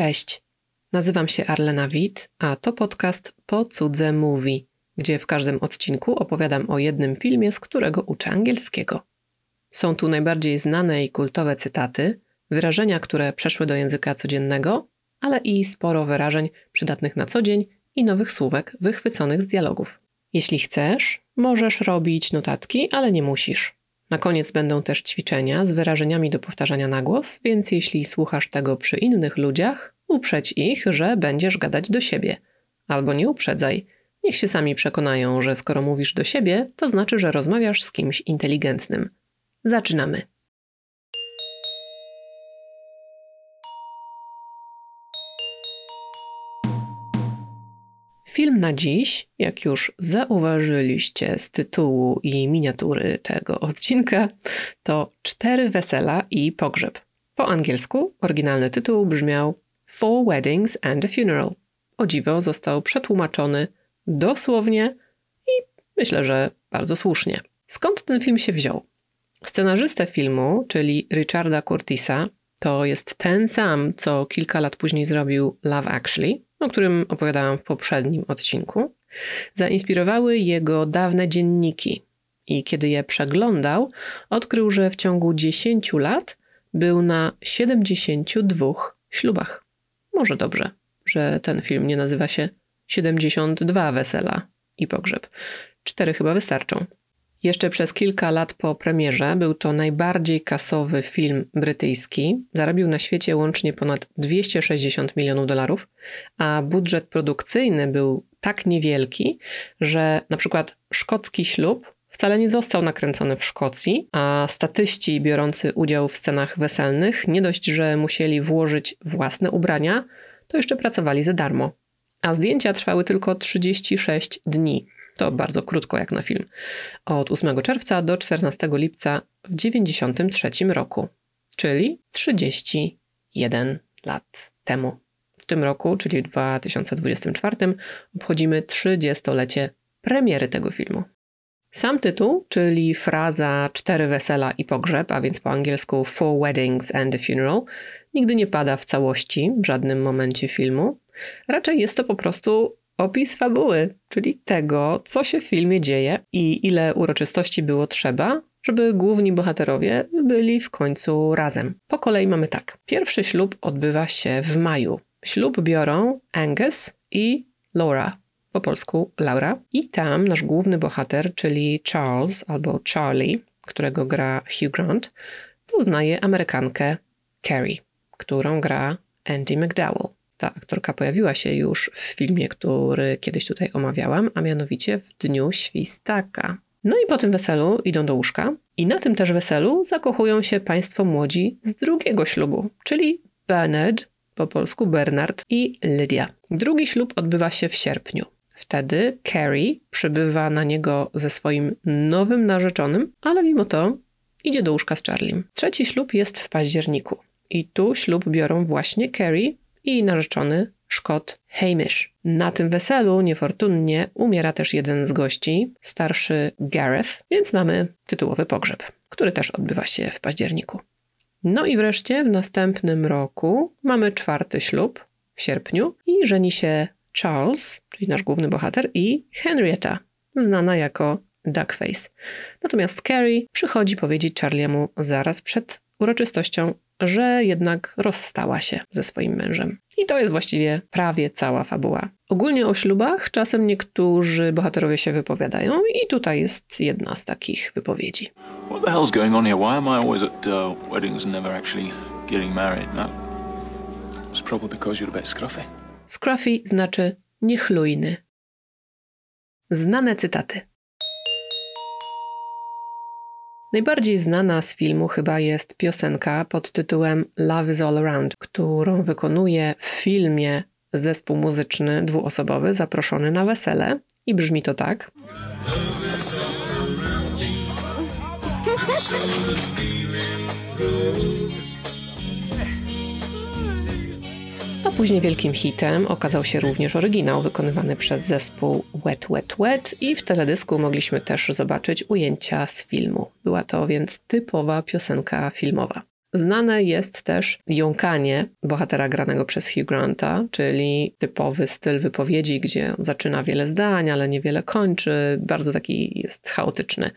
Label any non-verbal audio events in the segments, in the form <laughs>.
Cześć, nazywam się Arlena Wit, a to podcast Po cudze mówi, gdzie w każdym odcinku opowiadam o jednym filmie, z którego uczę angielskiego. Są tu najbardziej znane i kultowe cytaty, wyrażenia, które przeszły do języka codziennego, ale i sporo wyrażeń przydatnych na co dzień i nowych słówek wychwyconych z dialogów. Jeśli chcesz, możesz robić notatki, ale nie musisz. Na koniec będą też ćwiczenia z wyrażeniami do powtarzania na głos, więc jeśli słuchasz tego przy innych ludziach, uprzedź ich, że będziesz gadać do siebie. Albo nie uprzedzaj. Niech się sami przekonają, że skoro mówisz do siebie, to znaczy, że rozmawiasz z kimś inteligentnym. Zaczynamy. Film na dziś, jak już zauważyliście z tytułu i miniatury tego odcinka, to Cztery wesela i pogrzeb. Po angielsku oryginalny tytuł brzmiał Four Weddings and a Funeral. O dziwo został przetłumaczony dosłownie i myślę, że bardzo słusznie. Skąd ten film się wziął? Scenarzystę filmu, czyli Richarda Curtisa, to jest ten sam, co kilka lat później zrobił Love Actually, o którym opowiadałam w poprzednim odcinku, zainspirowały jego dawne dzienniki. I kiedy je przeglądał, odkrył, że w ciągu 10 lat był na 72 ślubach. Może dobrze, że ten film nie nazywa się 72 wesela i pogrzeb. Cztery chyba wystarczą. Jeszcze przez kilka lat po premierze był to najbardziej kasowy film brytyjski. Zarobił na świecie łącznie ponad 260 milionów dolarów, a budżet produkcyjny był tak niewielki, że na przykład szkocki ślub wcale nie został nakręcony w Szkocji, a statyści biorący udział w scenach weselnych nie dość, że musieli włożyć własne ubrania, to jeszcze pracowali za darmo. A zdjęcia trwały tylko 36 dni. To bardzo krótko jak na film. Od 8 czerwca do 14 lipca w 1993 roku, czyli 31 lat temu. W tym roku, czyli w 2024, obchodzimy 30-lecie premiery tego filmu. Sam tytuł, czyli fraza cztery wesela i pogrzeb, a więc po angielsku Four Weddings and a Funeral, nigdy nie pada w całości w żadnym momencie filmu. Raczej jest to po prostu opis fabuły, czyli tego, co się w filmie dzieje i ile uroczystości było trzeba, żeby główni bohaterowie byli w końcu razem. Po kolei mamy tak. Pierwszy ślub odbywa się w maju. Ślub biorą Angus i Laura, po polsku Laura. I tam nasz główny bohater, czyli Charles albo Charlie, którego gra Hugh Grant, poznaje Amerykankę Carrie, którą gra Andy McDowell. Ta aktorka pojawiła się już w filmie, który kiedyś tutaj omawiałam, a mianowicie w Dniu Świstaka. No i po tym weselu idą do łóżka i na tym też weselu zakochują się państwo młodzi z drugiego ślubu, czyli Bernard, po polsku Bernard i Lydia. Drugi ślub odbywa się w sierpniu. Wtedy Carrie przybywa na niego ze swoim nowym narzeczonym, ale mimo to idzie do łóżka z Charliem. Trzeci ślub jest w październiku. I tu ślub biorą właśnie Carrie i narzeczony Szkot Hamish. Na tym weselu niefortunnie umiera też jeden z gości, starszy Gareth, więc mamy tytułowy pogrzeb, który też odbywa się w październiku. No i wreszcie w następnym roku mamy czwarty ślub w sierpniu i żeni się Charles, czyli nasz główny bohater, i Henrietta, znana jako Duckface. Natomiast Carrie przychodzi powiedzieć Charliemu zaraz przed uroczystością, że jednak rozstała się ze swoim mężem. I to jest właściwie prawie cała fabuła. Ogólnie o ślubach czasem niektórzy bohaterowie się wypowiadają i tutaj jest jedna z takich wypowiedzi. What the hell's going on here? Why am I always at uh, weddings and never actually getting married? No. It's probably because you're a bit scruffy. Scruffy znaczy niechlujny. Znane cytaty. Najbardziej znana z filmu chyba jest piosenka pod tytułem Love is All Around, którą wykonuje w filmie zespół muzyczny dwuosobowy zaproszony na wesele. I brzmi to tak. A później wielkim hitem okazał się również oryginał wykonywany przez zespół Wet Wet Wet i w teledysku mogliśmy też zobaczyć ujęcia z filmu. Była to więc typowa piosenka filmowa. Znane jest też jąkanie bohatera granego przez Hugh Granta, czyli typowy styl wypowiedzi, gdzie zaczyna wiele zdań, ale niewiele kończy. Bardzo taki jest chaotyczny.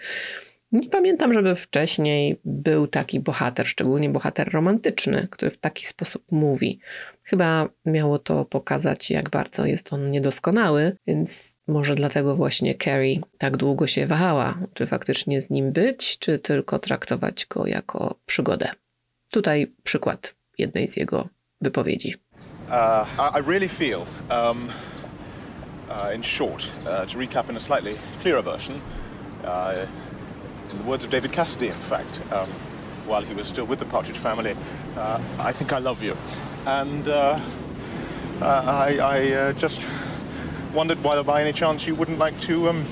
Nie pamiętam, żeby wcześniej był taki bohater, szczególnie bohater romantyczny, który w taki sposób mówi. Chyba miało to pokazać, jak bardzo jest on niedoskonały, więc może dlatego właśnie Carrie tak długo się wahała, czy faktycznie z nim być, czy tylko traktować go jako przygodę. Tutaj przykład jednej z jego wypowiedzi. Uh, I really feel, um, uh, in short, uh, to recap in a slightly clearer version, uh, in the words of David Cassidy, in fact, um, while he was still with the Partridge family, uh, I think I love you. And uh, uh, I, I uh, just wondered whether by any chance you wouldn't like to, um,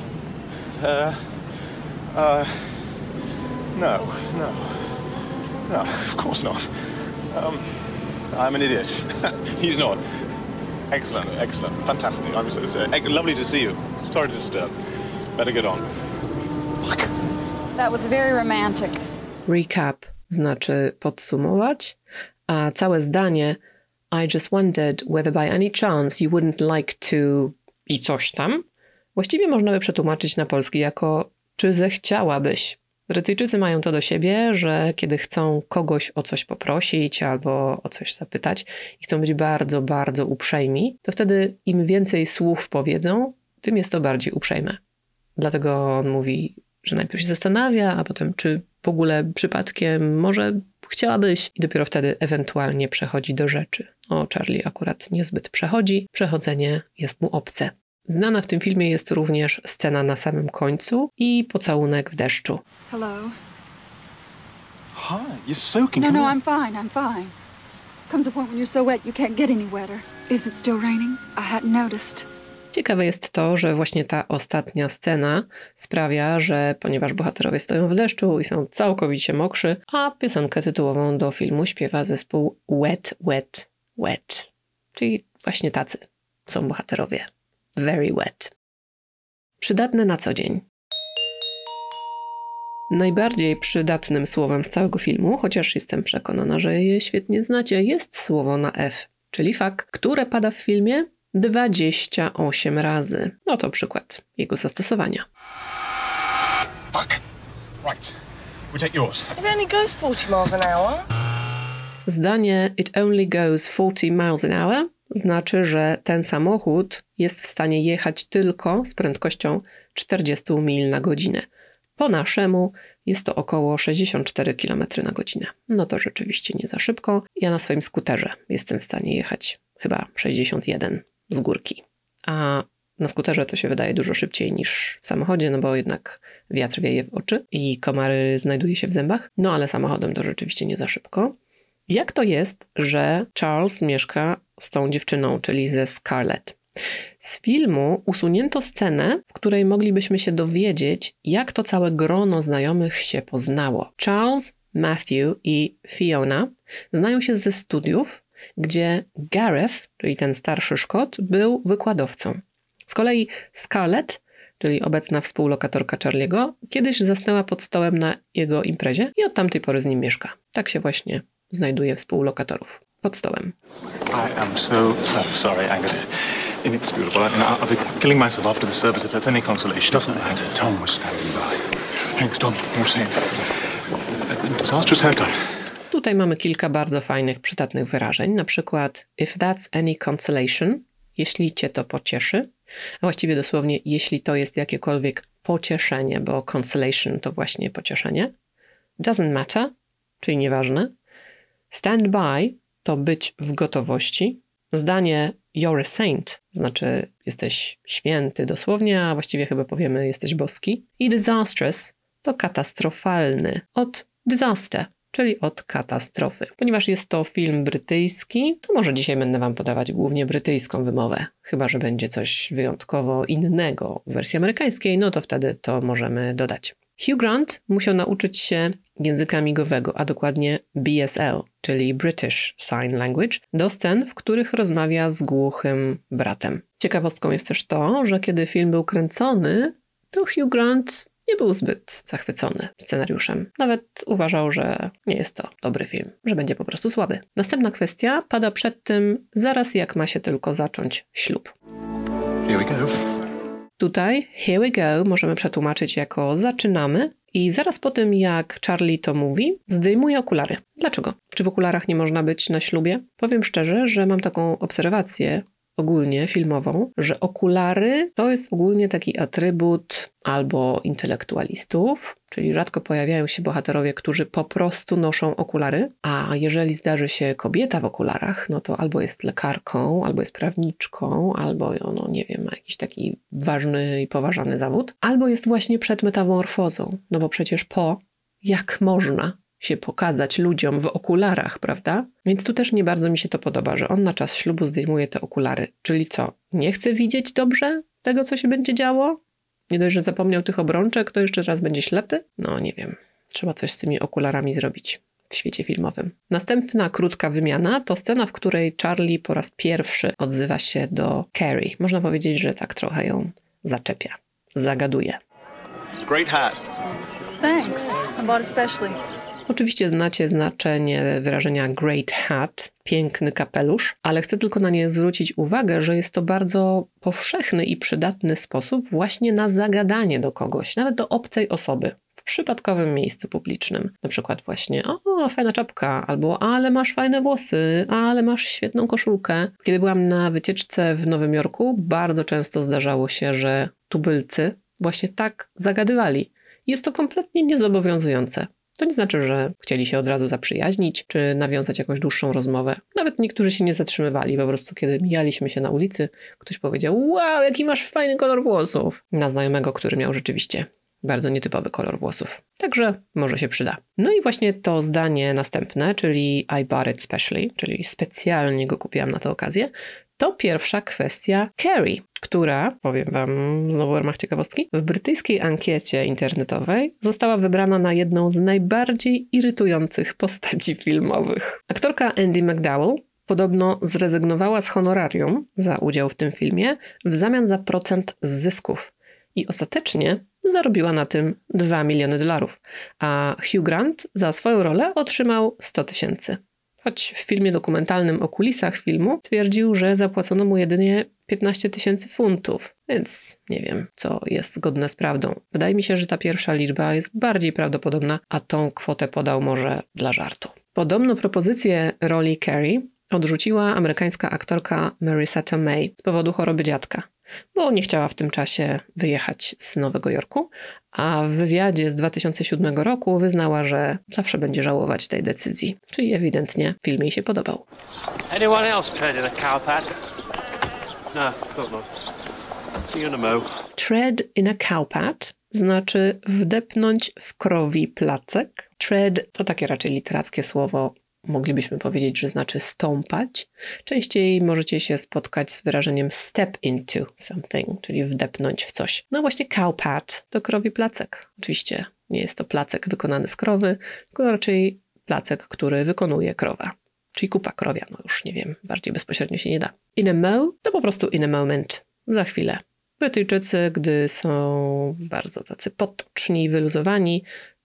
uh, no, no, no, of course not. Um, I'm an idiot. <laughs> He's not. Excellent, excellent, fantastic. I was, uh, lovely to see you. Sorry to disturb. Better get on. That was very romantic. Recap znaczy podsumować, a całe zdanie I just wondered whether by any chance you wouldn't like to i coś tam właściwie można by przetłumaczyć na polski jako czy zechciałabyś. Brytyjczycy mają to do siebie, że kiedy chcą kogoś o coś poprosić albo o coś zapytać i chcą być bardzo, bardzo uprzejmi, to wtedy im więcej słów powiedzą, tym jest to bardziej uprzejme. Dlatego on mówi, że najpierw się zastanawia, a potem czy w ogóle przypadkiem może chciałabyś i dopiero wtedy ewentualnie przechodzi do rzeczy. O Charlie akurat niezbyt przechodzi, przechodzenie jest mu obce. Znana w tym filmie jest również scena na samym końcu i pocałunek w deszczu. Hello. Hi, you're soaking. No, no. I'm fine. I'm fine. Comes a point when you're so wet you can't get any wetter. Is it still raining? I hadn't noticed. Ciekawe jest to, że właśnie ta ostatnia scena sprawia, że ponieważ bohaterowie stoją w deszczu i są całkowicie mokrzy, a piosenkę tytułową do filmu śpiewa zespół Wet, Wet, Wet. Czyli właśnie tacy są bohaterowie. Very wet. Przydatne na co dzień. Najbardziej przydatnym słowem z całego filmu, chociaż jestem przekonana, że je świetnie znacie, jest słowo na F, czyli fuck, które pada w filmie 28 razy. Oto przykład jego zastosowania. Fuck. Right. We take yours. It only goes 40 miles an hour. Zdanie it only goes 40 miles an hour znaczy, że ten samochód jest w stanie jechać tylko z prędkością 40 mil na godzinę. Po naszemu jest to około 64 km na godzinę. No to rzeczywiście nie za szybko. Ja na swoim skuterze jestem w stanie jechać chyba 61 z górki. A na skuterze to się wydaje dużo szybciej niż w samochodzie, no bo jednak wiatr wieje w oczy i komary znajduje się w zębach. No ale samochodem to rzeczywiście nie za szybko. Jak to jest, że Charles mieszka z tą dziewczyną, czyli ze Scarlett? Z filmu usunięto scenę, w której moglibyśmy się dowiedzieć, jak to całe grono znajomych się poznało. Charles, Matthew i Fiona znają się ze studiów, gdzie Gareth, czyli ten starszy Szkot, był wykładowcą. Z kolei Scarlett, czyli obecna współlokatorka Charliego, kiedyś zasnęła pod stołem na jego imprezie i od tamtej pory z nim mieszka. Tak się właśnie znajduje współlokatorów. Pod stołem. I am so, so sorry, Agatha. Inexcusable. I mean, I'll be killing myself after the service if that's any consolation. Doesn't matter. Tom was standing by. Thanks, Tom. You're saying. A disastrous haircut. Tutaj mamy kilka bardzo fajnych, przydatnych wyrażeń, na przykład if that's any consolation, jeśli cię to pocieszy, a właściwie dosłownie jeśli to jest jakiekolwiek pocieszenie, bo consolation to właśnie pocieszenie. Doesn't matter, czyli nieważne. Stand by to być w gotowości. Zdanie you're a saint znaczy jesteś święty dosłownie, a właściwie chyba powiemy jesteś boski. I disastrous to katastrofalny od disaster, czyli od katastrofy. Ponieważ jest to film brytyjski, to może dzisiaj będę Wam podawać głównie brytyjską wymowę. Chyba, że będzie coś wyjątkowo innego w wersji amerykańskiej, no to wtedy to możemy dodać. Hugh Grant musiał nauczyć się języka migowego, a dokładnie BSL, czyli British Sign Language, do scen, w których rozmawia z głuchym bratem. Ciekawostką jest też to, że kiedy film był kręcony, to Hugh Grant nie był zbyt zachwycony scenariuszem. Nawet uważał, że nie jest to dobry film, że będzie po prostu słaby. Następna kwestia pada przed tym, zaraz jak ma się tylko zacząć ślub. Here we go. Tutaj here we go możemy przetłumaczyć jako zaczynamy i zaraz po tym jak Charlie to mówi, zdejmuje okulary. Dlaczego? Czy w okularach nie można być na ślubie? Powiem szczerze, że mam taką obserwację ogólnie filmową, że okulary to jest ogólnie taki atrybut albo intelektualistów, czyli rzadko pojawiają się bohaterowie, którzy po prostu noszą okulary, a jeżeli zdarzy się kobieta w okularach, no to albo jest lekarką, albo jest prawniczką, albo no nie wiem, ma jakiś taki ważny i poważany zawód, albo jest właśnie przed metamorfozą, no bo przecież po jak można się pokazać ludziom w okularach, prawda? Więc tu też nie bardzo mi się to podoba, że on na czas ślubu zdejmuje te okulary. Czyli co? Nie chce widzieć dobrze tego, co się będzie działo? Nie dość, że zapomniał tych obrączek, to jeszcze raz będzie ślepy? No nie wiem. Trzeba coś z tymi okularami zrobić w świecie filmowym. Następna krótka wymiana to scena, w której Charlie po raz pierwszy odzywa się do Carrie. Można powiedzieć, że tak trochę ją zaczepia, zagaduje. Great hat. Thanks. I bought it specially. Oczywiście znacie znaczenie wyrażenia great hat, piękny kapelusz, ale chcę tylko na nie zwrócić uwagę, że jest to bardzo powszechny i przydatny sposób właśnie na zagadanie do kogoś, nawet do obcej osoby. W przypadkowym miejscu publicznym. Na przykład właśnie, o, fajna czapka, albo ale masz fajne włosy, ale masz świetną koszulkę. Kiedy byłam na wycieczce w Nowym Jorku, bardzo często zdarzało się, że tubylcy właśnie tak zagadywali. Jest to kompletnie niezobowiązujące. To nie znaczy, że chcieli się od razu zaprzyjaźnić, czy nawiązać jakąś dłuższą rozmowę. Nawet niektórzy się nie zatrzymywali, po prostu kiedy mijaliśmy się na ulicy, ktoś powiedział, wow, jaki masz fajny kolor włosów. Na znajomego, który miał rzeczywiście bardzo nietypowy kolor włosów. Także może się przyda. No i właśnie to zdanie następne, czyli I bought it specially, czyli specjalnie go kupiłam na tę okazję, to pierwsza kwestia Carrie, która, powiem wam znowu w ramach ciekawostki, w brytyjskiej ankiecie internetowej została wybrana na jedną z najbardziej irytujących postaci filmowych. Aktorka Andy McDowell podobno zrezygnowała z honorarium za udział w tym filmie w zamian za procent z zysków. I ostatecznie zarobiła na tym 2 miliony dolarów, a Hugh Grant za swoją rolę otrzymał 100 tysięcy. Choć w filmie dokumentalnym o kulisach filmu twierdził, że zapłacono mu jedynie 15 tysięcy funtów, więc nie wiem, co jest zgodne z prawdą. Wydaje mi się, że ta pierwsza liczba jest bardziej prawdopodobna, a tą kwotę podał może dla żartu. Podobno propozycję roli Carrie odrzuciła amerykańska aktorka Marissa Tomei z powodu choroby dziadka, bo nie chciała w tym czasie wyjechać z Nowego Jorku, a w wywiadzie z 2007 roku wyznała, że zawsze będzie żałować tej decyzji. Czyli ewidentnie film jej się podobał. Anyone else tread in a cow pat? No, thought not. See you in a mo. Tread in a cowpat znaczy wdepnąć w krowi placek. Tread to takie raczej literackie słowo. Moglibyśmy powiedzieć, że znaczy stąpać. Częściej możecie się spotkać z wyrażeniem step into something, czyli wdepnąć w coś. No właśnie cowpat to krowi placek. Oczywiście nie jest to placek wykonany z krowy, tylko raczej placek, który wykonuje krowa. Czyli kupa krowia, no już nie wiem, bardziej bezpośrednio się nie da. In a mo to po prostu in a moment, za chwilę. Brytyjczycy, gdy są bardzo tacy potoczni i wyluzowani,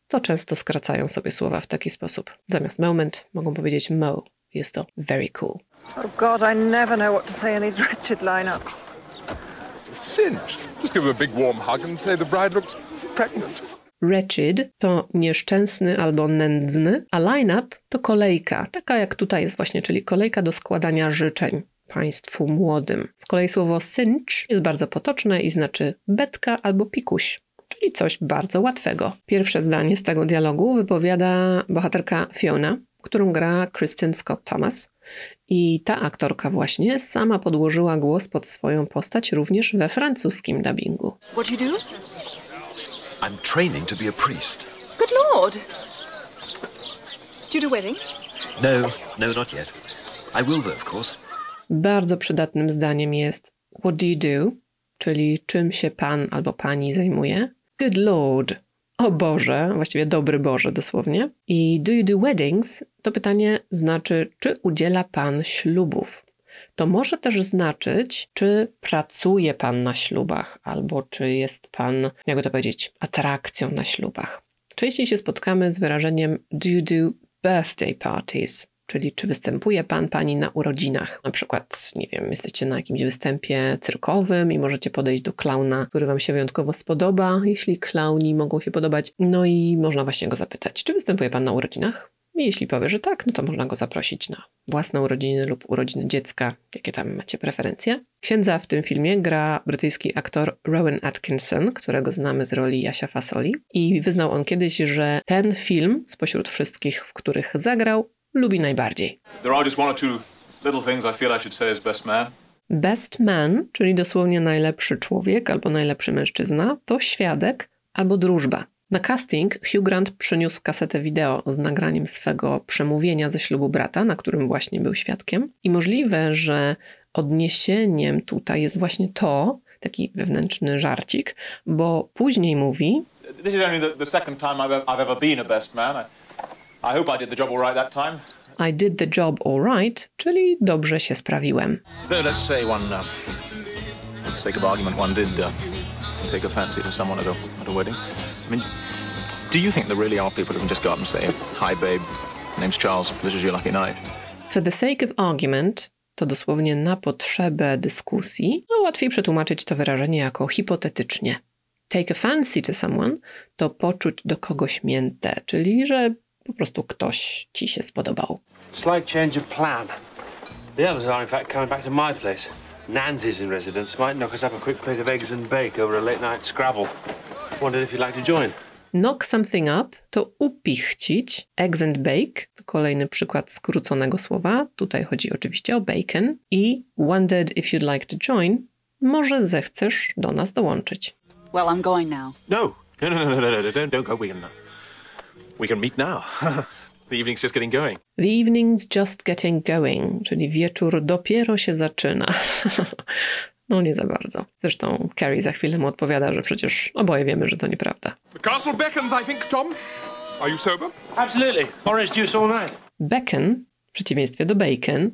to często skracają sobie słowa w taki sposób. Zamiast moment mogą powiedzieć mo. Jest to very cool. Oh God, I never know what to say in these <laughs> wretched lineups. Cinch. Just give her a big warm hug and say the bride looks pregnant. Wretched to nieszczęsny albo nędzny, a line-up to kolejka, taka jak tutaj jest właśnie, czyli kolejka do składania życzeń państwu młodym. Z kolei słowo cinch jest bardzo potoczne i znaczy betka albo pikuś, czyli coś bardzo łatwego. Pierwsze zdanie z tego dialogu wypowiada bohaterka Fiona, którą gra Kristen Scott Thomas. I ta aktorka właśnie sama podłożyła głos pod swoją postać również we francuskim dubbingu. What do you do? I'm training to be a priest. Good lord. Do you do weddings? No, no, not yet. I will, though, of course. Bardzo przydatnym zdaniem jest What do you do? Czyli czym się pan albo pani zajmuje? Good Lord. O Boże, właściwie dobry Boże dosłownie. I do you do weddings? To pytanie znaczy, czy udziela pan ślubów? to może też znaczyć, czy pracuje pan na ślubach, albo czy jest pan, jakby to powiedzieć, atrakcją na ślubach. Częściej się spotkamy z wyrażeniem do you do birthday parties, czyli czy występuje pan, pani na urodzinach. Na przykład, nie wiem, jesteście na jakimś występie cyrkowym i możecie podejść do klauna, który wam się wyjątkowo spodoba, jeśli klauni mogą się podobać. No i można właśnie go zapytać, czy występuje pan na urodzinach? I jeśli powie, że tak, no to można go zaprosić na własne urodziny lub urodziny dziecka, jakie tam macie preferencje. Księdza w tym filmie gra brytyjski aktor Rowan Atkinson, którego znamy z roli Jasia Fasoli. I wyznał on kiedyś, że ten film spośród wszystkich, w których zagrał, lubi najbardziej. Best man. Best man, czyli dosłownie najlepszy człowiek albo najlepszy mężczyzna, to świadek albo drużba. Na casting Hugh Grant przyniósł kasetę wideo z nagraniem swego przemówienia ze ślubu brata, na którym właśnie był świadkiem. I możliwe, że odniesieniem tutaj jest właśnie to, taki wewnętrzny żarcik, bo później mówi, This is only the, the second time I've, I've ever been a best man. I, I hope I did the job all right that time. I did the job all right, czyli dobrze się sprawiłem. Though let's say one, uh, the sake of argument, one did uh, take a fancy to someone at a, at a wedding. I mean, do you think there really are people who can just go up and say, "Hi, babe, name's Charles. This is your lucky night"? For the sake of argument to dosłownie na potrzebę dyskusji, no łatwiej przetłumaczyć to wyrażenie jako hipotetycznie. Take a fancy to someone to poczuć do kogoś mięte, czyli że po prostu ktoś ci się spodobał. Slight change of plan. The others are, in fact, coming back to my place. Nancy's in residence. Might knock us up a quick plate of eggs and bake over a late night Scrabble. Wondered if you'd like to join. Knock something up to upichcić. Eggs and bake to kolejny przykład skróconego słowa. Tutaj chodzi oczywiście o bacon. I wondered if you'd like to join. Może zechcesz do nas dołączyć. Well, I'm going now. No, no, no, no, no, no, no, don't, don't go. We can, uh, we can meet now. <laughs> the evening's just getting going. The evening's just getting going, czyli wieczór dopiero się zaczyna. <laughs> no nie za bardzo. Zresztą Carrie za chwilę mu odpowiada, że przecież oboje wiemy, że to nieprawda. The castle beckons, I think, Tom. Are you sober? Absolutely. Orange juice all night. Beckon, w przeciwieństwie do bacon,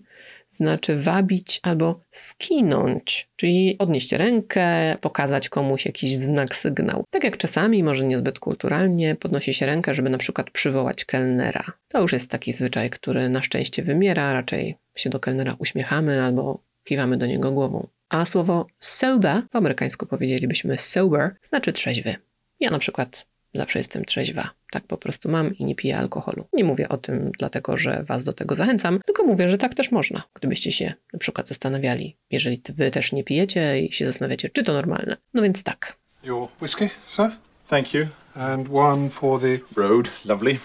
znaczy wabić albo skinąć, czyli odnieść rękę, pokazać komuś jakiś znak, sygnał. Tak jak czasami, może niezbyt kulturalnie, podnosi się rękę, żeby na przykład przywołać kelnera. To już jest taki zwyczaj, który na szczęście wymiera, raczej się do kelnera uśmiechamy albo kiwamy do niego głową. A słowo sober, po amerykańsku powiedzielibyśmy sober, znaczy trzeźwy. Ja na przykład zawsze jestem trzeźwa. Tak po prostu mam i nie piję alkoholu. Nie mówię o tym dlatego, że was do tego zachęcam, tylko mówię, że tak też można. Gdybyście się na przykład zastanawiali, jeżeli ty- wy też nie pijecie i się zastanawiacie, czy to normalne. No więc tak. Your whiskey, sir? Thank you. And one for the. Road, lovely.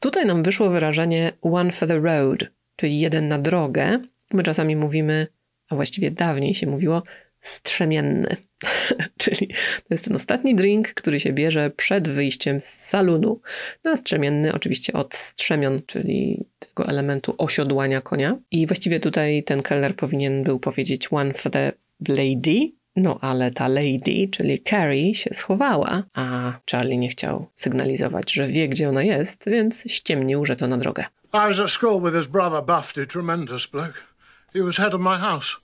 Tutaj nam wyszło wyrażenie one for the road, czyli jeden na drogę. My czasami mówimy, a właściwie dawniej się mówiło strzemienny. <laughs> czyli to jest ten ostatni drink, który się bierze przed wyjściem z salonu. No, a strzemienny oczywiście od strzemion, czyli tego elementu osiodłania konia. I właściwie tutaj ten kelner powinien był powiedzieć one for the lady, no ale ta lady, czyli Carrie, się schowała, a Charlie nie chciał sygnalizować, że wie, gdzie ona jest, więc ściemnił, że to na drogę. I was at school with his brother Buffy, tremendous bloke. He was head of my house.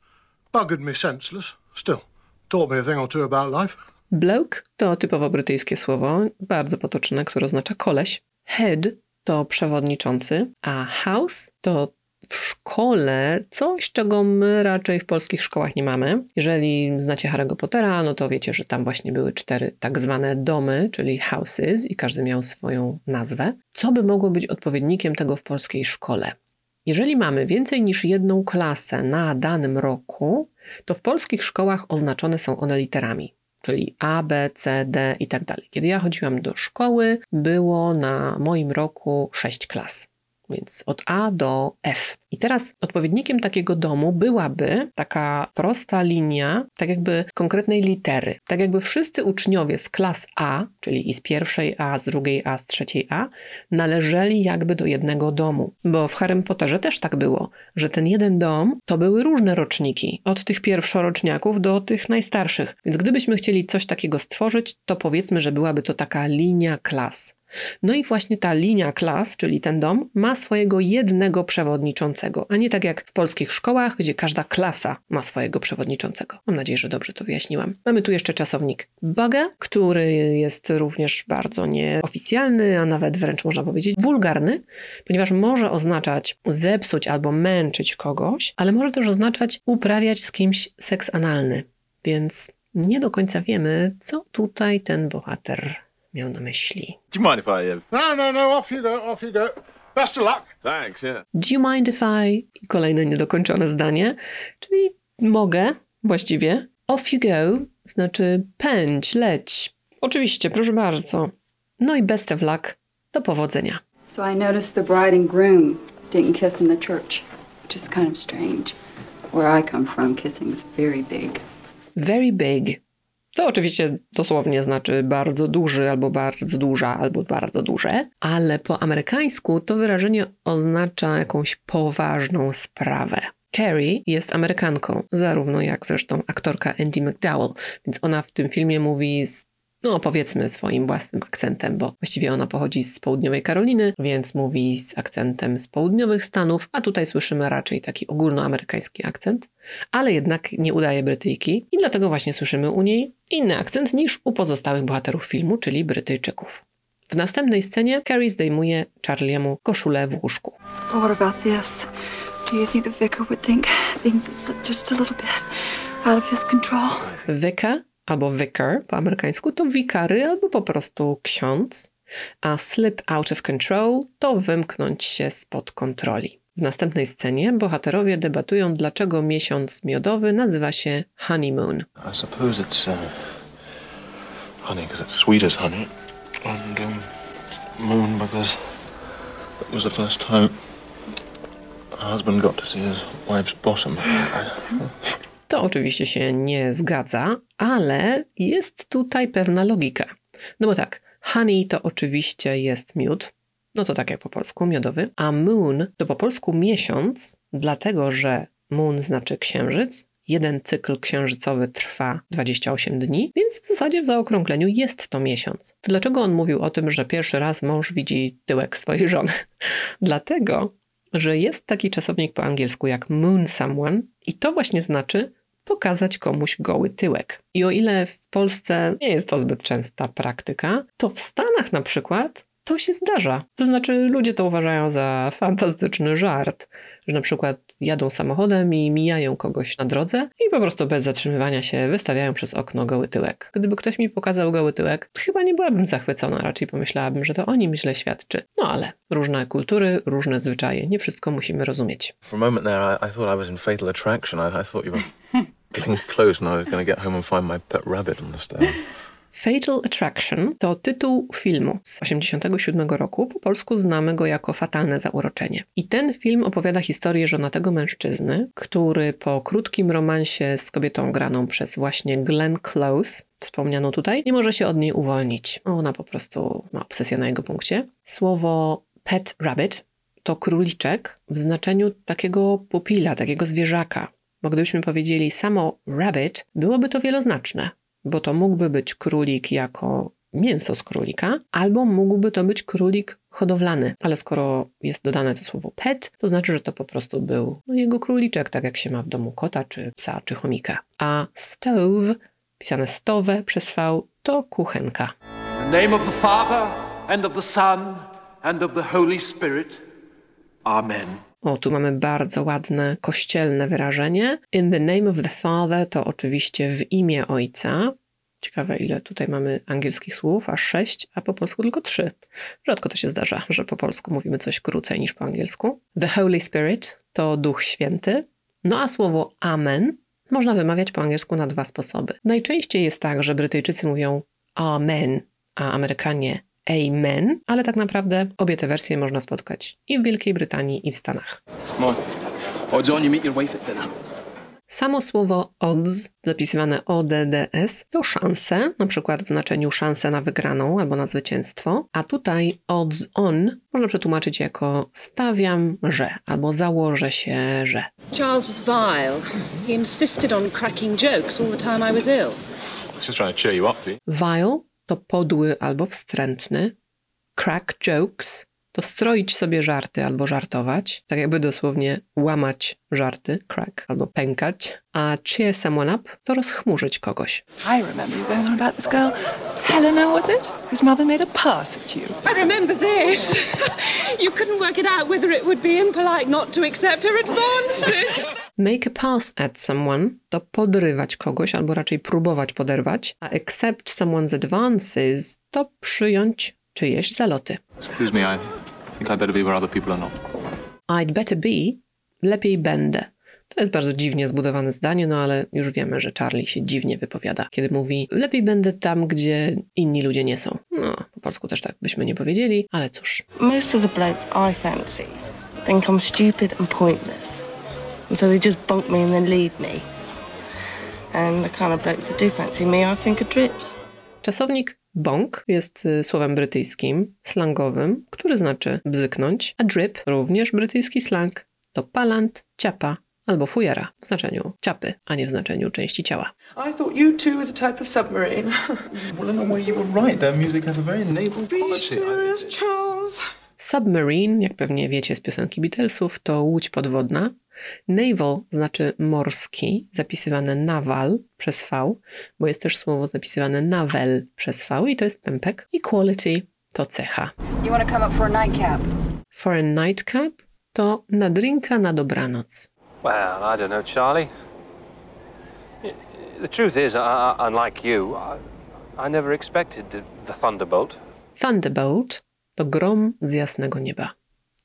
Buggered me senseless. Still, taught me a thing or two about life. Bloke to typowo brytyjskie słowo, bardzo potoczne, które oznacza koleś. Head to przewodniczący, a house to w szkole coś, czego my raczej w polskich szkołach nie mamy. Jeżeli znacie Harry'ego Pottera, no to wiecie, że tam właśnie były cztery tak zwane domy, czyli houses i każdy miał swoją nazwę. Co by mogło być odpowiednikiem tego w polskiej szkole? Jeżeli mamy więcej niż jedną klasę na danym roku, to w polskich szkołach oznaczone są one literami, czyli A, B, C, D i tak dalej. Kiedy ja chodziłam do szkoły, było na moim roku sześć klas. Więc od A do F. I teraz odpowiednikiem takiego domu byłaby taka prosta linia, tak jakby konkretnej litery. Tak jakby wszyscy uczniowie z klas A, czyli i z pierwszej A, z drugiej A, z trzeciej A, należeli jakby do jednego domu. Bo w Harrym Potterze też tak było, że ten jeden dom to były różne roczniki. Od tych pierwszoroczniaków do tych najstarszych. Więc gdybyśmy chcieli coś takiego stworzyć, to powiedzmy, że byłaby to taka linia klas. No i właśnie ta linia klas, czyli ten dom, ma swojego jednego przewodniczącego, a nie tak jak w polskich szkołach, gdzie każda klasa ma swojego przewodniczącego. Mam nadzieję, że dobrze to wyjaśniłam. Mamy tu jeszcze czasownik bugger, który jest również bardzo nieoficjalny, a nawet wręcz można powiedzieć wulgarny, ponieważ może oznaczać zepsuć albo męczyć kogoś, ale może też oznaczać uprawiać z kimś seks analny. Więc nie do końca wiemy, co tutaj ten bohater miał na myśli. Do you mind if I... Uh... No, no, no, off you go, off you go. Best of luck. Thanks, yeah. Do you mind if I... I kolejne niedokończone zdanie, czyli mogę, właściwie. Off you go znaczy pędź, leć. Oczywiście, proszę bardzo. No i best of luck, do powodzenia. So I noticed the bride and groom didn't kiss in the church, which is kind of strange. Where I come from, kissing is very big. Very big. To oczywiście dosłownie znaczy bardzo duży, albo bardzo duża, albo bardzo duże, ale po amerykańsku to wyrażenie oznacza jakąś poważną sprawę. Carrie jest Amerykanką, zarówno jak zresztą aktorka Andy McDowell, więc ona w tym filmie mówi z no powiedzmy swoim własnym akcentem, bo właściwie ona pochodzi z południowej Karoliny, więc mówi z akcentem z południowych Stanów, a tutaj słyszymy raczej taki ogólnoamerykański akcent, ale jednak nie udaje Brytyjki i dlatego właśnie słyszymy u niej inny akcent niż u pozostałych bohaterów filmu, czyli Brytyjczyków. W następnej scenie Carrie zdejmuje Charliemu koszulę w łóżku. But what about this? Do you think the vicar would think things just a little bit out of his control? Vicar albo vicar po amerykańsku to wikary albo po prostu ksiądz, a slip out of control to wymknąć się spod kontroli. W następnej scenie bohaterowie debatują, dlaczego miesiąc miodowy nazywa się honeymoon. I suppose it's uh, honey because it's sweet as honey, and um, moon because it was the first time husband got to see his wife's bottom. To oczywiście się nie zgadza, ale jest tutaj pewna logika. No bo tak, honey to oczywiście jest miód, no to tak jak po polsku, miodowy, a moon to po polsku miesiąc, dlatego że moon znaczy księżyc. Jeden cykl księżycowy trwa 28 dni, więc w zasadzie w zaokrągleniu jest to miesiąc. To dlaczego on mówił o tym, że pierwszy raz mąż widzi tyłek swojej żony? <laughs> Dlatego, że jest taki czasownik po angielsku jak moon someone i to właśnie znaczy pokazać komuś goły tyłek. I o ile w Polsce nie jest to zbyt częsta praktyka, to w Stanach na przykład to się zdarza. To znaczy ludzie to uważają za fantastyczny żart, że na przykład jadą samochodem i mijają kogoś na drodze i po prostu bez zatrzymywania się wystawiają przez okno goły tyłek. Gdyby ktoś mi pokazał goły tyłek, chyba nie byłabym zachwycona, raczej pomyślałabym, że to o nim źle świadczy. No ale różne kultury, różne zwyczaje, nie wszystko musimy rozumieć. For a moment there, I, I thought I was in Fatal Attraction. I, I thought you were <laughs> getting close, and I was going to get home and find my pet rabbit on the stairs. Fatal Attraction to tytuł filmu z 1987 roku, po polsku znamy go jako Fatalne Zauroczenie. I ten film opowiada historię żonatego mężczyzny, który po krótkim romansie z kobietą graną przez właśnie Glenn Close, wspomnianą tutaj, nie może się od niej uwolnić. Ona po prostu ma obsesję na jego punkcie. Słowo pet rabbit to króliczek w znaczeniu takiego pupila, takiego zwierzaka. Bo gdybyśmy powiedzieli samo rabbit, byłoby to wieloznaczne bo to mógłby być królik jako mięso z królika, albo mógłby to być królik hodowlany, ale skoro jest dodane to słowo pet, to znaczy, że to po prostu był no, jego króliczek, tak jak się ma w domu kota, czy psa, czy chomika. A stove, pisane stowe przez V, to kuchenka. The name of the Father, and of the Son, and of the Holy Spirit. Amen. O, tu mamy bardzo ładne kościelne wyrażenie. In the name of the Father to oczywiście w imię Ojca. Ciekawe, ile tutaj mamy angielskich słów, aż sześć, a po polsku tylko trzy. Rzadko to się zdarza, że po polsku mówimy coś krócej niż po angielsku. The Holy Spirit to Duch Święty. No a słowo Amen można wymawiać po angielsku na dwa sposoby. Najczęściej jest tak, że Brytyjczycy mówią Amen, a Amerykanie Amen, ale tak naprawdę obie te wersje można spotkać i w Wielkiej Brytanii, i w Stanach. Come on. Odds on you meet your wife at dinner. Samo słowo odds, zapisywane ODDS, to szanse, na przykład w znaczeniu szanse na wygraną albo na zwycięstwo, a tutaj odds on można przetłumaczyć jako stawiam, że albo założę się, że. Charles was vile. He insisted on cracking jokes all the time I was ill. I was just trying to cheer you up. Vile to podły albo wstrętny. Crack jokes to stroić sobie żarty albo żartować, tak jakby dosłownie łamać żarty, crack, albo pękać, a cheer someone up to rozchmurzyć kogoś. I remember you going on about this girl, Helena, was it? Whose mother made a pass at you. I remember this. <laughs> you couldn't work it out whether it would be impolite not to accept her advances. <laughs> Make a pass at someone to podrywać kogoś, albo raczej próbować poderwać, a accept someone's advances to przyjąć czyjeś zaloty. Excuse me, I think I better be where other people are not. I'd better be, lepiej będę. To jest bardzo dziwnie zbudowane zdanie, no ale już wiemy, że Charlie się dziwnie wypowiada, kiedy mówi lepiej będę tam, gdzie inni ludzie nie są. No, po polsku też tak byśmy nie powiedzieli, ale cóż. Most of the blokes I fancy think I'm stupid and pointless. And so they just bunk me and then leave me. And the kind of blokes that do fancy me, I think are drips. Czasownik bonk jest y, słowem brytyjskim, slangowym, który znaczy bzyknąć, a drip, również brytyjski slang, to palant, ciapa albo fujara w znaczeniu ciapy, a nie w znaczeniu części ciała. I thought you two was a type of submarine. <laughs> Well, in a way, you were right. Their music has a very naval Be quality. serious, Charles. Submarine, jak pewnie wiecie z piosenki Beatlesów, to łódź podwodna. Naval znaczy morski, zapisywane naval przez V, bo jest też słowo zapisywane navel przez V i to jest pępek. I quality to cecha. You want to come up for a nightcap? For a nightcap to na drinka na dobranoc. Well, I don't know, Charlie. Y- The truth is, I, I, unlike you, I, I never expected the, the Thunderbolt. Thunderbolt to grom z jasnego nieba.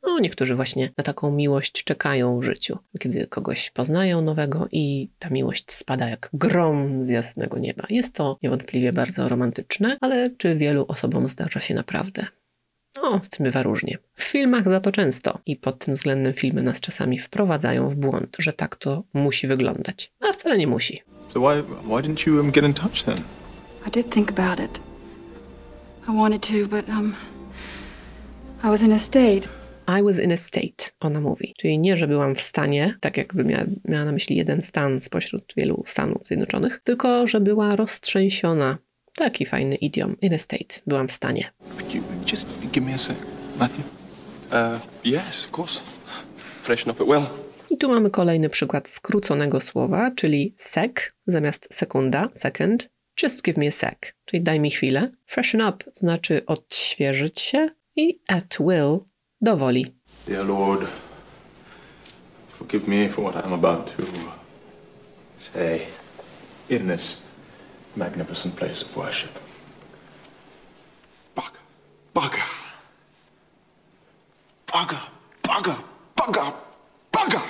No, niektórzy właśnie na taką miłość czekają w życiu, kiedy kogoś poznają nowego i ta miłość spada jak grom z jasnego nieba. Jest to niewątpliwie bardzo romantyczne, ale czy wielu osobom zdarza się naprawdę? No, z tym bywa różnie. W filmach za to często i pod tym względem filmy nas czasami wprowadzają w błąd, że tak to musi wyglądać. A wcale nie musi. So why why didn't you um, get in touch then? I did think about it. I wanted to, but, um, I was in a state. I was in a state, ona mówi. Czyli nie, że byłam w stanie, tak jakby miała, miała na myśli jeden stan spośród wielu Stanów Zjednoczonych, tylko że była roztrzęsiona. Taki fajny idiom. In a state. Byłam w stanie. Just give me a sec, Matthew? Uh, yes, of course. Freshen up at well. I tu mamy kolejny przykład skróconego słowa, czyli sec zamiast sekunda, second. Just give me a sec, czyli daj mi chwilę. Freshen up znaczy odświeżyć się i at will dowoli. Dear Lord, forgive me for what I'm about to say in this magnificent place of worship. Bugger. Bugger. Bugger. Bugger. Bugger. Bugger.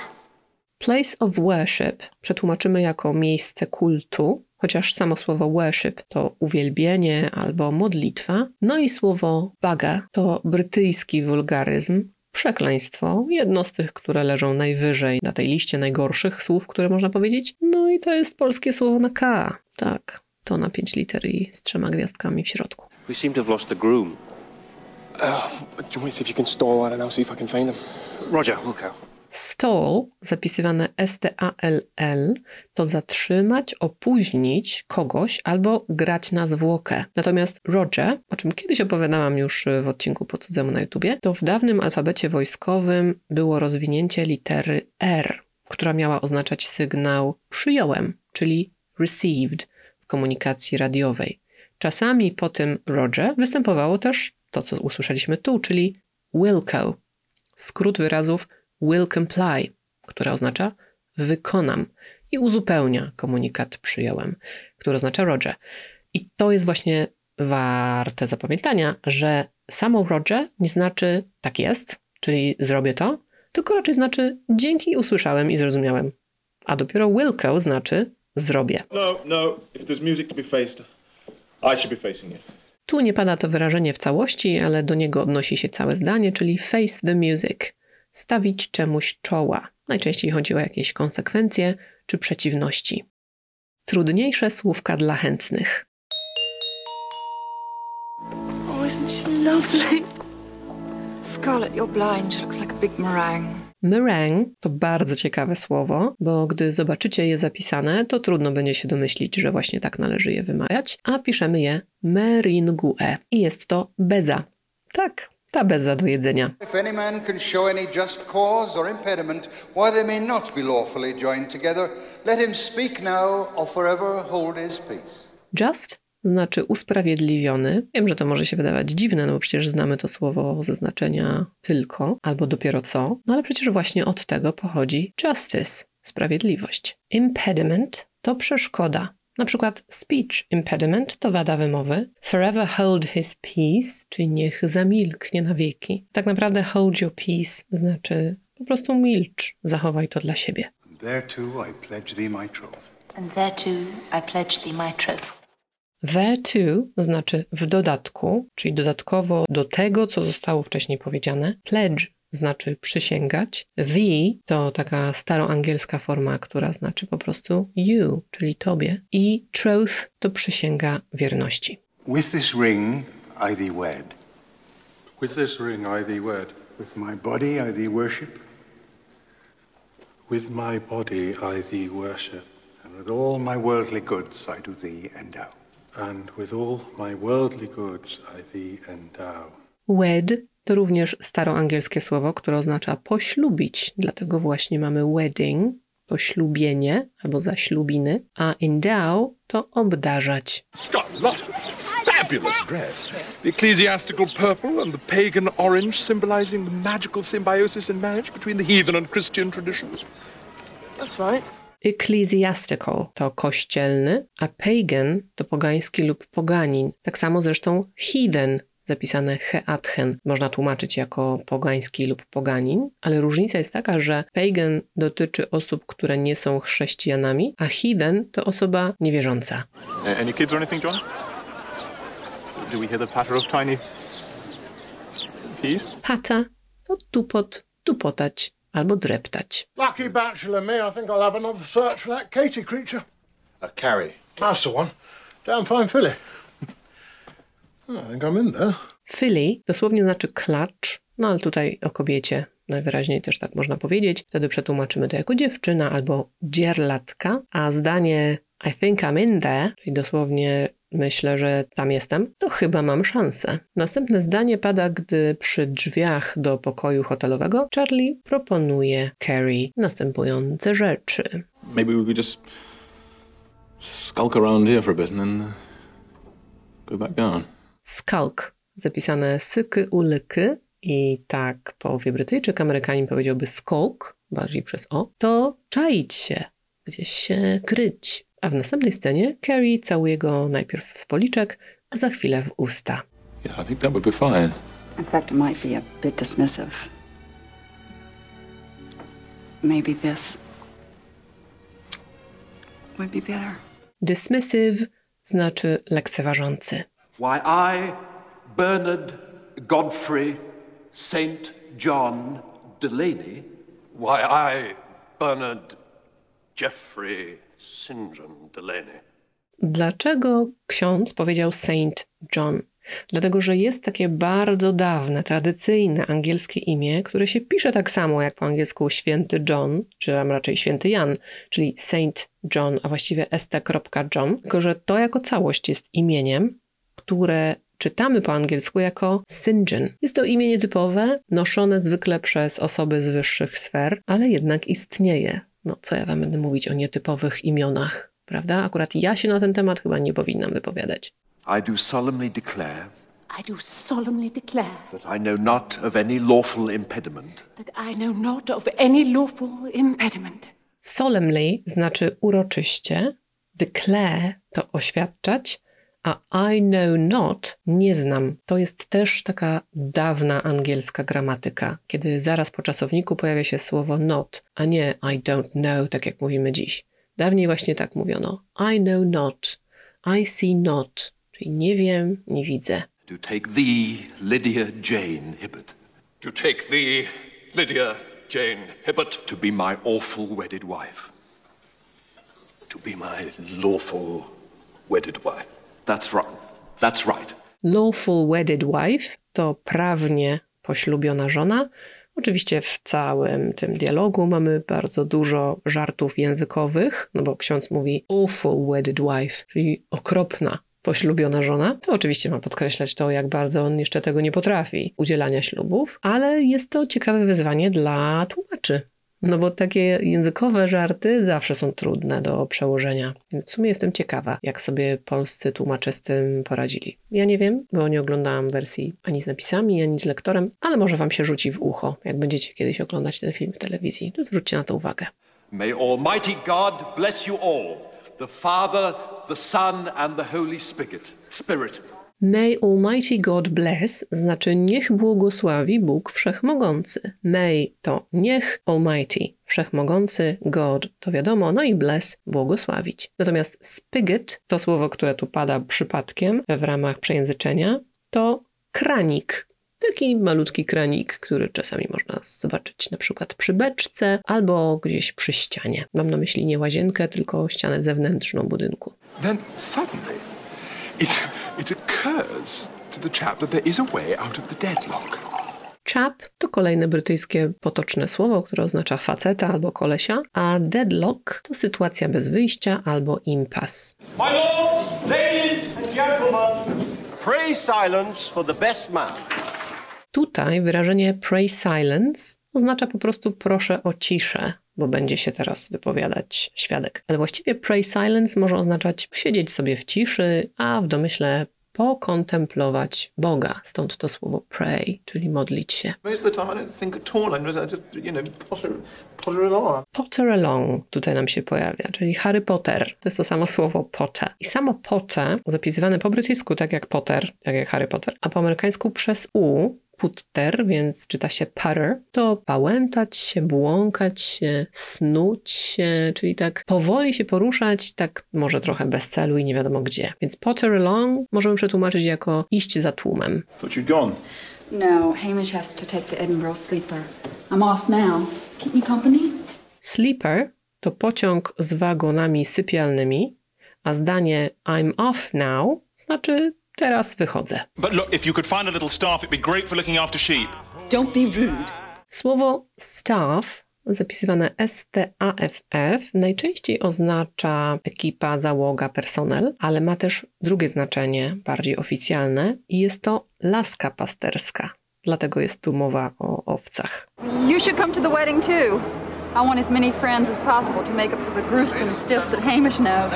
Place of worship przetłumaczymy jako miejsce kultu, chociaż samo słowo worship to uwielbienie albo modlitwa. No i słowo baga to brytyjski wulgaryzm, przekleństwo, jedno z tych, które leżą najwyżej na tej liście najgorszych słów, które można powiedzieć. No i to jest polskie słowo na K. Tak, to na pięć liter i z trzema gwiazdkami w środku. We seem to have lost the groom. Uh, do you want to see if you can stall that and I'll see if I can find them? Roger, we'll go. Stall, zapisywane S-T-A-L-L, to zatrzymać, opóźnić kogoś albo grać na zwłokę. Natomiast Roger, o czym kiedyś opowiadałam już w odcinku po cudzemu na YouTubie, to w dawnym alfabecie wojskowym było rozwinięcie litery R, która miała oznaczać sygnał przyjąłem, czyli received w komunikacji radiowej. Czasami po tym Roger występowało też to, co usłyszeliśmy tu, czyli Wilco, skrót wyrazów will comply, które oznacza wykonam i uzupełnia komunikat przyjąłem, który oznacza Roger. I to jest właśnie warte zapamiętania, że samo Roger nie znaczy tak jest, czyli zrobię to, tylko raczej znaczy dzięki usłyszałem i zrozumiałem. A dopiero Wilco znaczy zrobię. No, no. If there's music to be faced, I should be facing it. Tu nie pada to wyrażenie w całości, ale do niego odnosi się całe zdanie, czyli face the music. Stawić czemuś czoła. Najczęściej chodzi o jakieś konsekwencje czy przeciwności. Trudniejsze słówka dla chętnych. Oh, isn't she lovely? Scarlett, you're blind. She looks like a big meringue. Meringue to bardzo ciekawe słowo, bo gdy zobaczycie je zapisane, to trudno będzie się domyślić, że właśnie tak należy je wymawiać, a piszemy je meringue i jest to beza. Tak, ta bez zadojedzenia. If any man can show any just cause or impediment why they may not be lawfully joined together, let him speak now or forever hold his peace. Just znaczy usprawiedliwiony. Wiem, że to może się wydawać dziwne, no bo przecież znamy to słowo ze znaczenia tylko albo dopiero co, no ale przecież właśnie od tego pochodzi justice, sprawiedliwość. Impediment to przeszkoda. Na przykład speech impediment to wada wymowy. Forever hold his peace, czyli niech zamilknie na wieki. Tak naprawdę hold your peace znaczy po prostu milcz, zachowaj to dla siebie. Thereto I pledge thee my troth. And thereto I pledge thee my troth. Thereto znaczy w dodatku, czyli dodatkowo do tego, co zostało wcześniej powiedziane. Pledge znaczy przysięgać. The to taka staroangielska forma, która znaczy po prostu you, czyli tobie. I troth to przysięga wierności. With this ring I thee wed. With this ring I thee wed. With my body I thee worship. With my body I thee worship. And with all my worldly goods I do thee endow. And with all my worldly goods I thee endow. Wed to również staroangielskie słowo, które oznacza poślubić, dlatego właśnie mamy wedding, poślubienie albo zaślubiny, a endow to obdarzać. Scott, fabulous dress. The ecclesiastical purple and the pagan orange symbolizing the magical symbiosis in marriage between the heathen and Christian traditions. That's right. Ecclesiastical to kościelny, a pagan to pogański lub poganin. Tak samo zresztą heathen zapisane heathen można tłumaczyć jako pogański lub poganin, ale różnica jest taka, że pagan dotyczy osób, które nie są chrześcijanami, a heathen to osoba niewierząca. Any kids or anything, John? Do we hear the patter of tiny feet? Pata to tupot, tupotać albo dreptać. Lucky bachelor me, I think I'll have another search for that Katie creature. A carry. That's the one. Damn fine filly. I think I'm in there. Filly dosłownie znaczy klacz, no ale tutaj o kobiecie najwyraźniej też tak można powiedzieć. Wtedy przetłumaczymy to jako dziewczyna albo dzierlatka, a zdanie I think I'm in there, czyli dosłownie myślę, że tam jestem, to chyba mam szansę. Następne zdanie pada, gdy przy drzwiach do pokoju hotelowego Charlie proponuje Carrie następujące rzeczy. Maybe we could just skulk around here for a bit and then go back down. Skulk, zapisane syky, ulyky i tak połowie Brytyjczyk, Amerykanin powiedziałby skulk, bardziej przez o, to czaić się, gdzieś się kryć. A w następnej scenie Carrie całuje go najpierw w policzek, a za chwilę w usta. Yeah, I think that would be fine. In fact, it might be a bit dismissive. Maybe this would be better. Dismissive znaczy lekceważący. Why I, Bernard Godfrey St. John Delaney, Why, I, Bernard Jeffrey St. John Delaney. Dlaczego ksiądz powiedział Saint John? Dlatego, że jest takie bardzo dawne, tradycyjne angielskie imię, które się pisze tak samo jak po angielsku święty John, czy raczej święty Jan, czyli Saint John, a właściwie st.john, tylko że to jako całość jest imieniem, które czytamy po angielsku jako St. John. Jest to imię nietypowe, noszone zwykle przez osoby z wyższych sfer, ale jednak istnieje. No, co ja wam będę mówić o nietypowych imionach, prawda? Akurat ja się na ten temat chyba nie powinnam wypowiadać. I do solemnly declare I do solemnly declare that I know not of any lawful impediment that I know not of any lawful impediment Solemnly znaczy uroczyście, declare to oświadczać, a I know not nie znam. To jest też taka dawna angielska gramatyka, kiedy zaraz po czasowniku pojawia się słowo not, a nie I don't know, tak jak mówimy dziś. Dawniej właśnie tak mówiono. I know not, I see not, czyli nie wiem, nie widzę. to take thee, Lydia Jane Hibbert, To take thee, Lydia Jane Hibbert, to be my awful wedded wife. to be my lawful wedded wife. That's right. That's right. Lawful wedded wife to prawnie poślubiona żona. Oczywiście w całym tym dialogu mamy bardzo dużo żartów językowych, no bo ksiądz mówi awful wedded wife, czyli okropna poślubiona żona. To oczywiście ma podkreślać to, jak bardzo on jeszcze tego nie potrafi, udzielania ślubów, ale jest to ciekawe wyzwanie dla tłumaczy. No bo takie językowe żarty zawsze są trudne do przełożenia. Więc w sumie jestem ciekawa, jak sobie polscy tłumacze z tym poradzili. Ja nie wiem, bo nie oglądałam wersji ani z napisami, ani z lektorem, ale może wam się rzuci w ucho, jak będziecie kiedyś oglądać ten film w telewizji. To zwróćcie na to uwagę. May Almighty God bless you all, the Father, the Son, and the Holy Spirit. Spirit. May Almighty God bless znaczy niech błogosławi Bóg Wszechmogący. May to niech Almighty, Wszechmogący, God to wiadomo, no i bless błogosławić. Natomiast spigot to słowo, które tu pada przypadkiem w ramach przejęzyczenia, to kranik. Taki malutki kranik, który czasami można zobaczyć na przykład przy beczce albo gdzieś przy ścianie. Mam na myśli nie łazienkę, tylko ścianę zewnętrzną budynku. Then suddenly, it, it occurs to the chap that there is a way out of the deadlock. Chap to kolejne brytyjskie potoczne słowo, które oznacza faceta albo kolesia, a deadlock to sytuacja bez wyjścia albo impas. My lords, ladies and gentlemen, pray silence for the best man. Tutaj wyrażenie pray silence oznacza po prostu proszę o ciszę, bo będzie się teraz wypowiadać świadek. Ale właściwie pray silence może oznaczać siedzieć sobie w ciszy, a w domyśle pokontemplować Boga. Stąd to słowo pray, czyli modlić się. Along. Potter along tutaj nam się pojawia, czyli Harry Potter. To jest to samo słowo Potter. I samo Potter, zapisywane po brytyjsku tak jak Potter, tak jak Harry Potter, a po amerykańsku przez U, putter, więc czyta się putter, to pałętać się, błąkać się, snuć się, czyli tak powoli się poruszać, tak może trochę bez celu i nie wiadomo gdzie. Więc potter along możemy przetłumaczyć jako iść za tłumem. Thought you'd gone. No, Hamish has to take the Edinburgh sleeper. I'm off now. Keep me company? Sleeper to pociąg z wagonami sypialnymi, a zdanie I'm off now znaczy teraz wychodzę. But look, if you could find a little staff, it'd be great for looking after sheep. Don't be rude. Słowo staff, zapisywane S-T-A-F-F, najczęściej oznacza ekipa, załoga, personel, ale ma też drugie znaczenie, bardziej oficjalne, i jest to laska pasterska. Dlatego jest tu mowa o owcach. You should come to the wedding too. I want as many friends as possible to make up for the gruesome stiffs that Hamish knows.